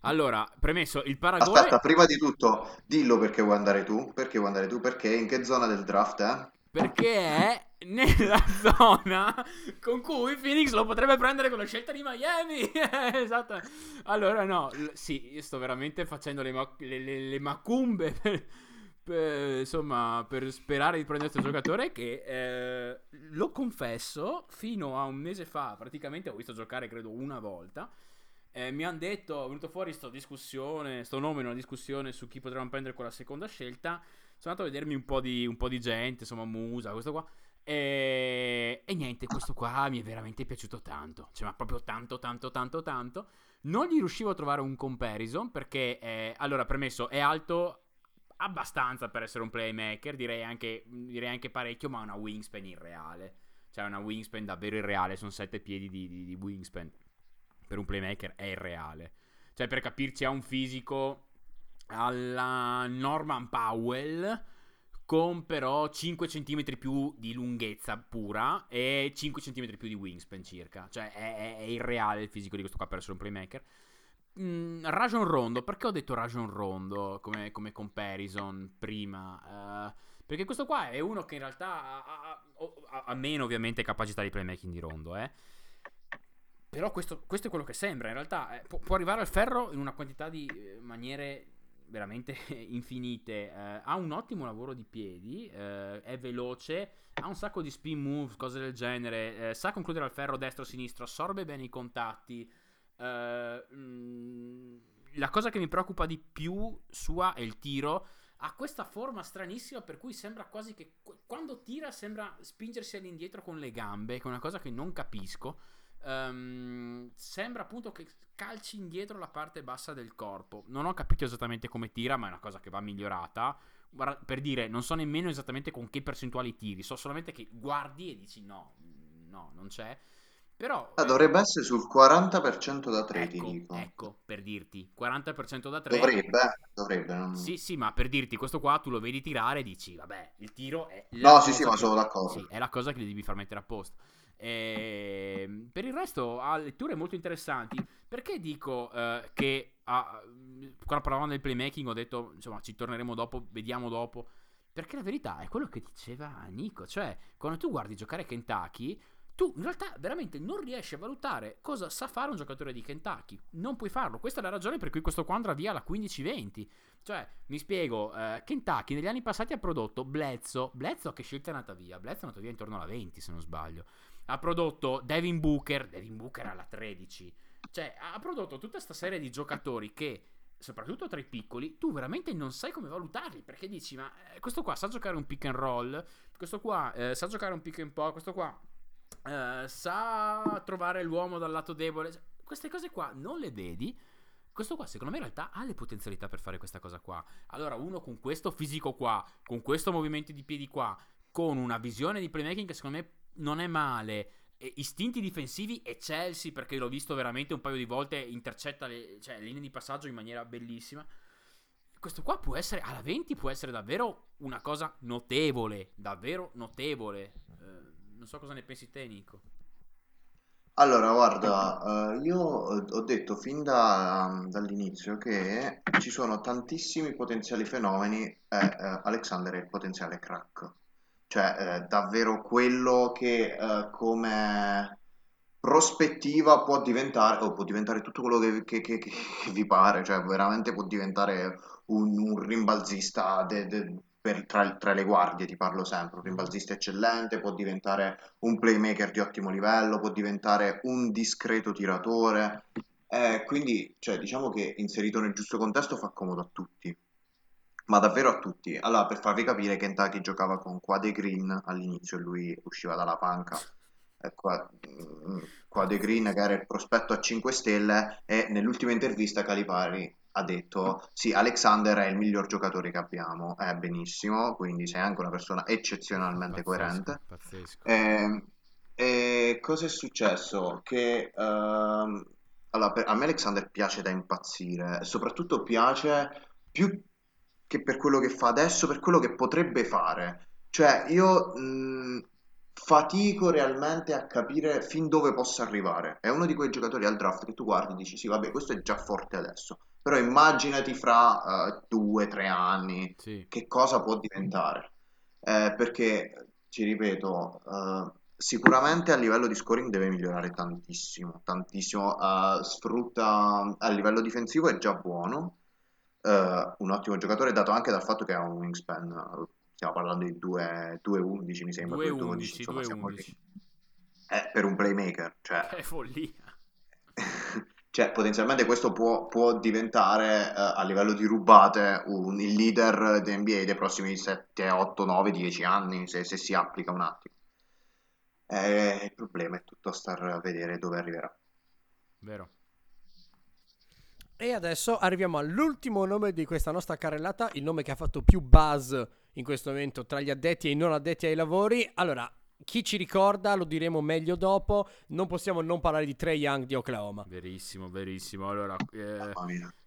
Allora, premesso, il paragone... Aspetta, prima di tutto, dillo perché vuoi andare tu, perché vuoi andare tu, perché in che zona del draft è? Perché è nella zona con cui Phoenix lo potrebbe prendere con la scelta di Miami. esatto. Allora, no, l- sì, io sto veramente facendo le, ma- le- le- le macumbe per, per- insomma, per sperare di prendere questo giocatore che, eh, lo confesso, fino a un mese fa praticamente ho visto giocare credo una volta. Eh, mi hanno detto, è venuto fuori sto discussione, sto nome in una discussione su chi potremmo prendere con la seconda scelta. Sono andato a vedermi un po' di, un po' di gente, insomma, Musa, questo qua. E, e niente, questo qua mi è veramente piaciuto tanto. Cioè, ma proprio tanto, tanto, tanto, tanto. Non gli riuscivo a trovare un comparison perché, eh, allora, premesso, è alto abbastanza per essere un playmaker, direi anche, direi anche parecchio, ma ha una wingspan irreale. Cioè, una wingspan davvero irreale, sono 7 piedi di, di, di wingspan. Per un playmaker è irreale. Cioè, per capirci, ha un fisico alla Norman Powell con però 5 cm più di lunghezza pura e 5 cm più di wingspan circa. Cioè è, è- è irreale il fisico di questo qua per essere un playmaker. Mm, Rajon Rondo, perché ho detto Rajon Rondo come, come comparison prima? Eh, perché questo qua è uno che in realtà ha, ha- ha- ha meno ovviamente capacità di playmaking di Rondo, eh. Però questo, questo è quello che sembra. In realtà eh, può, può arrivare al ferro in una quantità di eh, maniere veramente infinite. Eh, ha un ottimo lavoro di piedi, eh, è veloce, ha un sacco di spin moves, cose del genere. eh, sa concludere al ferro destro-sinistro, assorbe bene i contatti. eh, mm, la cosa che mi preoccupa di più sua è il tiro. Ha questa forma stranissima per cui sembra quasi che qu- quando tira sembra spingersi all'indietro con le gambe, che è una cosa che non capisco. Ehm, sembra appunto che calci indietro la parte bassa del corpo. Non ho capito esattamente come tira, ma è una cosa che va migliorata. Guarda, per dire, non so nemmeno esattamente con che percentuali tiri, so solamente che guardi e dici no, no, non c'è. Però Ah, dovrebbe essere sul 40% da 3, ti ecco, dico. ecco, per dirti, 40% da 3. Dovrebbe, dovrebbe. non- Sì, sì, ma per dirti, questo qua tu lo vedi tirare e dici, vabbè, il tiro è No, sì, sì, ma che- sono d'accordo. Sì, è la cosa che gli devi far mettere a posto. Ehm, per il resto ha letture molto interessanti. Perché dico eh, che ha- quando parlavamo del playmaking ho detto, insomma, ci torneremo dopo, vediamo dopo. Perché la verità è quello che diceva Nico, cioè quando tu guardi giocare Kentucky, tu in realtà veramente non riesci a valutare cosa sa fare un giocatore di Kentucky. Non puoi farlo. Questa è la ragione per cui questo qua andrà via alla 15-20. Cioè, mi spiego, eh, Kentucky negli anni passati ha prodotto Bledsoe. Bledsoe che scelta è andata via? Bledsoe è andato via intorno alla 20, se non sbaglio. Ha prodotto Devin Booker, Devin Booker alla 13. Cioè, ha prodotto tutta questa serie di giocatori che, soprattutto tra i piccoli, tu veramente non sai come valutarli. Perché dici, ma eh, questo qua sa giocare un pick and roll, questo qua eh, sa giocare un pick and pop, questo qua eh, sa trovare l'uomo dal lato debole. Cioè, Queste cose qua non le vedi. Questo qua, secondo me, in realtà ha le potenzialità per fare questa cosa qua. Allora, uno con questo fisico qua, con questo movimento di piedi qua, con una visione di playmaking che secondo me non è male. istinti difensivi eccelsi perché l'ho visto veramente un paio di volte intercetta le, cioè, linee di passaggio in maniera bellissima questo qua può essere alla 20 può essere davvero una cosa notevole davvero notevole Eh, non so cosa ne pensi te Nico Allora, guarda, eh, io ho detto fin da- dall'inizio che ci sono tantissimi potenziali fenomeni e eh, Alexander è il potenziale crack. Cioè, eh, davvero quello che eh, come prospettiva può diventare, o può diventare tutto quello che, che- che- che vi pare, cioè veramente può diventare un, un rimbalzista de- de- per- tra, tra le guardie, ti parlo sempre, un rimbalzista eccellente, può diventare un playmaker di ottimo livello, può diventare un discreto tiratore, eh, quindi cioè, diciamo che inserito nel giusto contesto fa comodo a tutti. Ma davvero a tutti. Allora, per farvi capire, Kentucky giocava con Quade Green all'inizio e lui usciva dalla panca. E qua, mm, Quade Green, che era il prospetto a 5 stelle, e nell'ultima intervista Calipari ha detto sì, Alexander è il miglior giocatore che abbiamo, è benissimo, quindi sei anche una persona eccezionalmente Pazzesco, coerente. pazzesco. E, e cosa è successo? Che ehm, allora, per- a me Alexander piace da impazzire, soprattutto piace più che per quello che fa adesso, per quello che potrebbe fare. Cioè, io mh, fatico realmente a capire fin dove possa arrivare. È uno di quei giocatori al draft che tu guardi e dici, sì, vabbè, questo è già forte adesso, però immaginati fra eh, due, tre anni Sì. che cosa può diventare. Eh, perché, ci ripeto, eh, sicuramente a livello di scoring deve migliorare tantissimo, tantissimo. Eh, sfrutta a livello difensivo è già buono, eh, un ottimo giocatore dato anche dal fatto che ha un wingspan, eh, stiamo parlando di 2, 2-11 mi sembra, 2-12, 2-11, insomma siamo lì. 2-11. È per un playmaker, cioè Che follia. cioè, potenzialmente questo può, può diventare eh, a livello di rubate un- il leader di NBA dei prossimi 7, 8, 9, 10 anni, se, se si applica un attimo. Eh, il problema è tutto star a vedere dove arriverà. Vero. E adesso arriviamo all'ultimo nome di questa nostra carrellata, il nome che ha fatto più buzz in questo momento tra gli addetti e i non addetti ai lavori. Allora, chi ci ricorda, lo diremo meglio dopo, non possiamo non parlare di Trey Young di Oklahoma. Verissimo, verissimo. Allora, eh,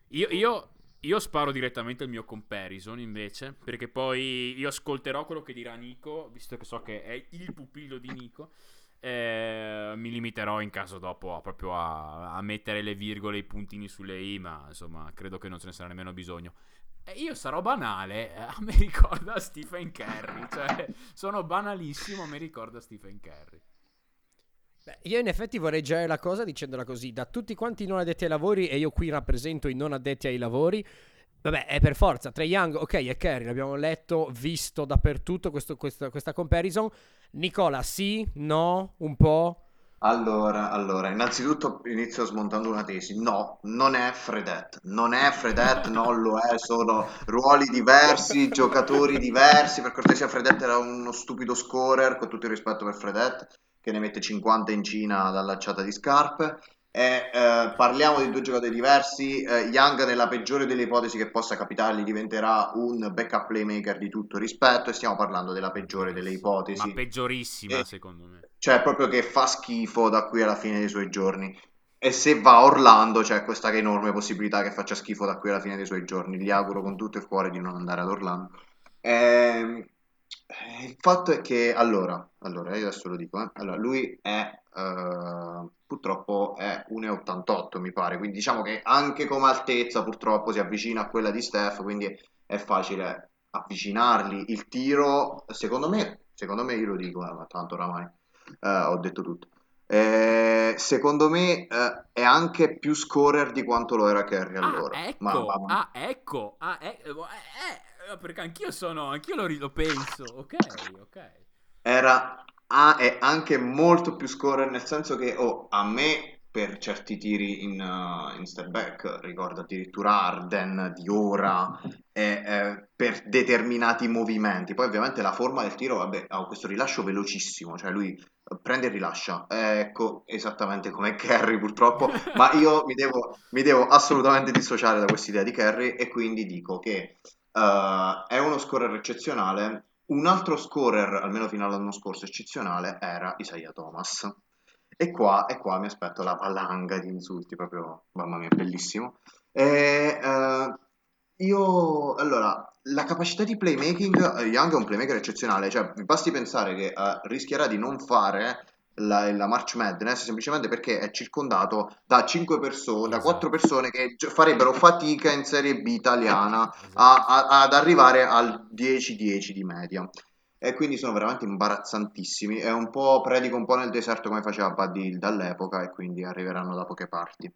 io, io- io sparo direttamente il mio comparison invece, perché poi io ascolterò quello che dirà Nico, visto che so che è il pupillo di Nico. Eh, mi limiterò in caso dopo a, proprio a, a mettere le virgole e i puntini sulle i, ma insomma credo che non ce ne sarà nemmeno bisogno. E io sarò banale, eh, me ricorda Stephen Curry, cioè sono banalissimo, mi ricorda Stephen Curry. Beh, io in effetti vorrei girare la cosa dicendola così, da tutti quanti i non addetti ai lavori, e io qui rappresento i non addetti ai lavori, vabbè, è per forza, Trey Young, ok, è Kerry, l'abbiamo letto, visto dappertutto questo- questo- questa comparison. Nicola, sì, no, un po'? Allora, allora, innanzitutto inizio smontando una tesi. No, non è Fredette, non è Fredette, non lo è, sono ruoli diversi, giocatori diversi. Per cortesia, Fredette era uno stupido scorer, con tutto il rispetto per Fredette, che ne mette 50 in Cina dall'acciata di scarpe. E, eh, parliamo di due giocatori diversi. Eh, Young, nella peggiore delle ipotesi che possa capitargli, diventerà un backup playmaker di tutto rispetto. E stiamo parlando della peggiore delle ipotesi. Ma peggiorissima E- secondo me. cioè, proprio che fa schifo da qui alla fine dei suoi giorni. E se va a Orlando, c'è questa enorme possibilità che faccia schifo da qui alla fine dei suoi giorni. Gli auguro con tutto il cuore di non andare ad Orlando. Ehm, eh, il fatto è che, allora, allora, io adesso lo dico, eh. Allora, lui è, eh, purtroppo è 1,88 mi pare, quindi diciamo che anche come altezza purtroppo si avvicina a quella di Steph, quindi è facile avvicinarli. Il tiro, secondo me, secondo me io lo dico, eh, ma tanto oramai eh, ho detto tutto. Eh, secondo me eh, è anche più scorer di quanto lo era Kerry allora. Ah, Ma- ecco, ma- ah, ecco, ah, eh, eh, perché anch'io sono, anch'io lo, lo penso, ok, ok. era ah, è anche molto più scorer nel senso che oh, a me per certi tiri in, uh, in step back ricordo addirittura Arden di ora eh, eh, per determinati movimenti poi ovviamente la forma del tiro vabbè ha questo rilascio velocissimo cioè lui eh, prende e rilascia Eh, ecco esattamente come Kerry purtroppo ma io mi devo, mi devo assolutamente dissociare da quest'idea di Kerry e quindi dico che eh, è uno scorer eccezionale un altro scorer, almeno fino all'anno scorso, eccezionale era Isaiah Thomas. E qua, e qua mi aspetto la valanga di insulti, proprio, mamma mia, bellissimo. E, eh, io, allora, la capacità di playmaking, eh, Young è un playmaker eccezionale, cioè basti pensare che eh, rischierà di non fare la, la March Madness semplicemente perché è circondato da 5 persone, da Esatto. 4 persone che farebbero fatica in Serie B italiana Esatto. a- a- ad arrivare al 10-10 di media. E quindi sono veramente imbarazzantissimi. È un po', predico un po' nel deserto come faceva Buddy Hield all'epoca e quindi arriveranno da poche parti.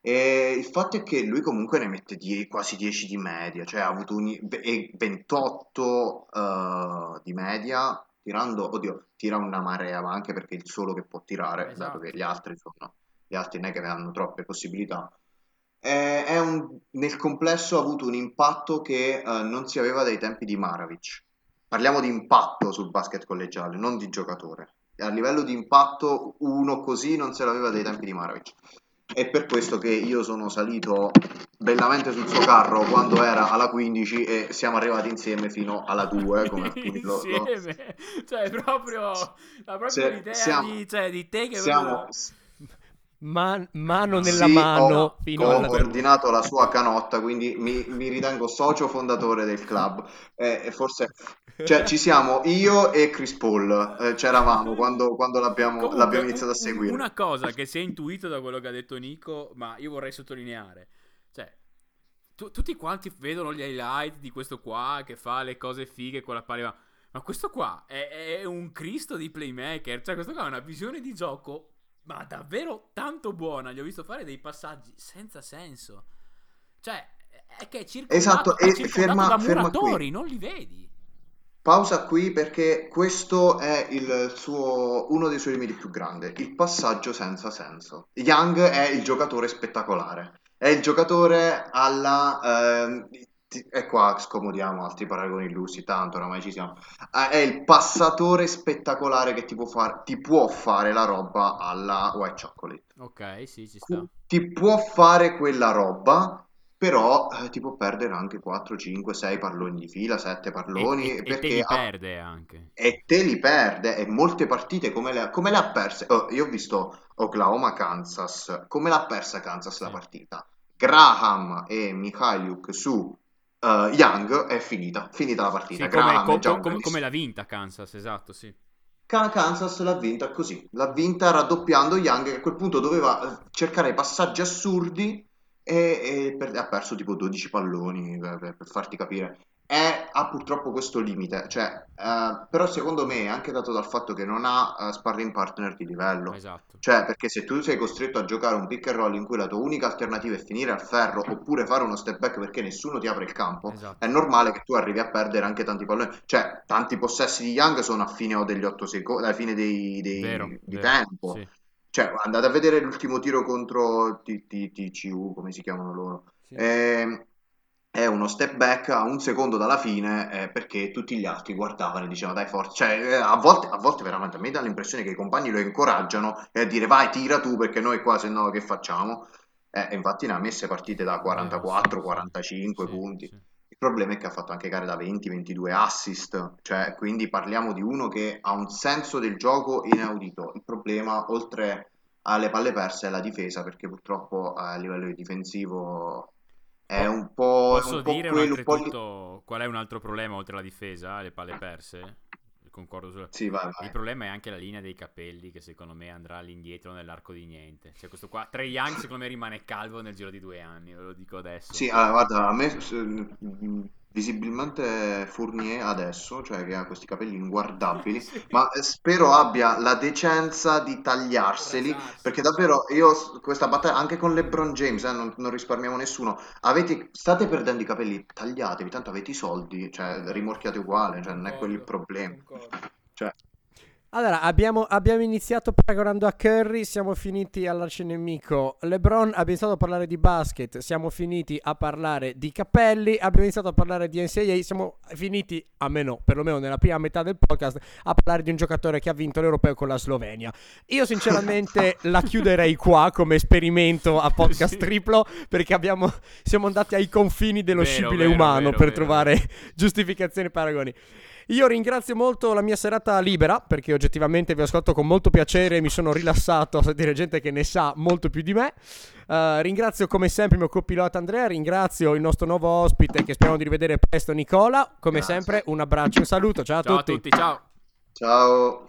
E il fatto è che lui comunque ne mette die- quasi 10 di media, cioè ha avuto un, e 28 eh, di media, tirando, oddio, tira una marea, ma anche perché è il solo che può tirare, dato Esatto. che gli altri, insomma, gli altri non è che hanno troppe possibilità. è, è un, nel complesso ha avuto un impatto che uh, non si aveva dai tempi di Maravic. Parliamo di impatto sul basket collegiale, non di giocatore. A livello di impatto, uno così non se l'aveva dai tempi di Maravic. È per questo che io sono salito bellamente sul suo carro quando era alla 15 e siamo arrivati insieme fino alla 2 come insieme lo, lo... cioè proprio la propria Se, idea siamo, di, cioè, di te che siamo, Man- mano nella sì, mano ho, fino ho alla coordinato la sua canotta quindi mi, mi ritengo socio fondatore del club. Eh, e forse cioè, ci siamo io e Chris Paul eh, c'eravamo quando, quando l'abbiamo, Comunque, l'abbiamo, iniziato a seguire una cosa che si è intuito da quello che ha detto Nico ma io vorrei sottolineare cioè tu, tutti quanti vedono gli highlight di questo qua che fa le cose fighe con la palla ma questo qua è, è un Cristo di playmaker cioè questo qua ha una visione di gioco ma davvero tanto buona. Gli ho visto fare dei passaggi senza senso. Cioè, è che è circondato, esatto, è circondato ferma, da muratori, non li vedi. Pausa qui perché questo è suo, uno dei suoi limiti più grandi, il passaggio senza senso. Young è il giocatore spettacolare, è il giocatore alla... Eh, e qua scomodiamo altri paragoni illusi, tanto oramai ci siamo. Ah, è il passatore spettacolare che ti può, far, ti può fare la roba alla white chocolate. Ok, sì, ci sta. Ti può fare quella roba, però eh, ti può perdere anche 4, 5, 6 palloni di fila, 7 palloni. E, e, perché e te li ha... perde anche. E te li perde, e molte partite come le, come le ha perse. Oh, io ho visto Oklahoma-Kansas, come l'ha persa Kansas la partita. Graham e Mikhailiuk su uh, Young è finita, finita la partita. Sì, come, co- co- come, come l'ha vinta Kansas, esatto, sì. Kansas l'ha vinta così, l'ha vinta raddoppiando Young che a quel punto doveva eh, cercare passaggi assurdi e, e per, ha perso tipo 12 palloni per, per farti capire è, ha purtroppo questo limite, cioè, uh, però secondo me è anche dato dal fatto che non ha uh, sparring partner di livello. Esatto. Cioè, perché se tu sei costretto a giocare un pick and roll in cui la tua unica alternativa è finire al ferro oppure fare uno step back perché nessuno ti apre il campo, esatto. è normale che tu arrivi a perdere anche tanti palloni. Cioè, tanti possessi di Young sono a fine o degli 8 secondi, alla fine dei, dei, vero, di vero, tempo. Sì. Cioè, andate a vedere l'ultimo tiro contro TCU, come si chiamano loro. Sì. Eh, è uno step back a un secondo dalla fine eh, perché tutti gli altri guardavano e dicevano dai forza, cioè eh, a, volte, a volte veramente a me dà l'impressione che i compagni lo incoraggiano e a dire vai tira tu perché noi qua se no che facciamo? Eh, infatti ne ha messe partite da 44, 45 sì, punti. Sì. Il problema è che ha fatto anche gare da 20, 22 assist, cioè quindi parliamo di uno che ha un senso del gioco inaudito. Il problema oltre alle palle perse è la difesa perché purtroppo a livello difensivo è un po'. Posso un dire po oltretutto qual è un altro problema oltre alla difesa? Le palle perse? Concordo su... Sì, vai, vai. Il problema è anche la linea dei capelli che secondo me andrà all'indietro nell'arco di niente. Cioè questo qua, Trey Young secondo me rimane calvo nel giro di due anni, ve lo dico adesso. Sì, allora, guarda, a me visibilmente Fournier adesso, cioè che ha questi capelli inguardabili, sì. ma spero abbia la decenza di tagliarseli, perché davvero io questa battaglia, anche con LeBron James, eh, non, non, risparmiamo nessuno, avete, state perdendo i capelli, tagliatevi, tanto avete i soldi, cioè rimorchiate uguale, cioè non è quello il problema. Cioè, allora, abbiamo, abbiamo, iniziato paragonando a Curry, siamo finiti all'arcinemico LeBron, abbiamo iniziato a parlare di basket, siamo finiti a parlare di capelli, abbiamo iniziato a parlare di NCAA, siamo finiti, a meno, perlomeno nella prima metà del podcast, a parlare di un giocatore che ha vinto l'Europeo con la Slovenia. Io sinceramente la chiuderei qua come esperimento a podcast sì. triplo, perché abbiamo, siamo andati ai confini dello vero, scibile vero, umano vero, per trovare giustificazioni e paragoni. Io ringrazio molto la mia serata libera perché oggettivamente vi ascolto con molto piacere e mi sono rilassato a sentire gente che ne sa molto più di me. Uh, ringrazio come sempre il mio copilota Andrea, ringrazio il nostro nuovo ospite che speriamo di rivedere presto Nicola. Come Grazie. sempre un abbraccio e un saluto, ciao, ciao a tutti. A tutti ciao. Ciao.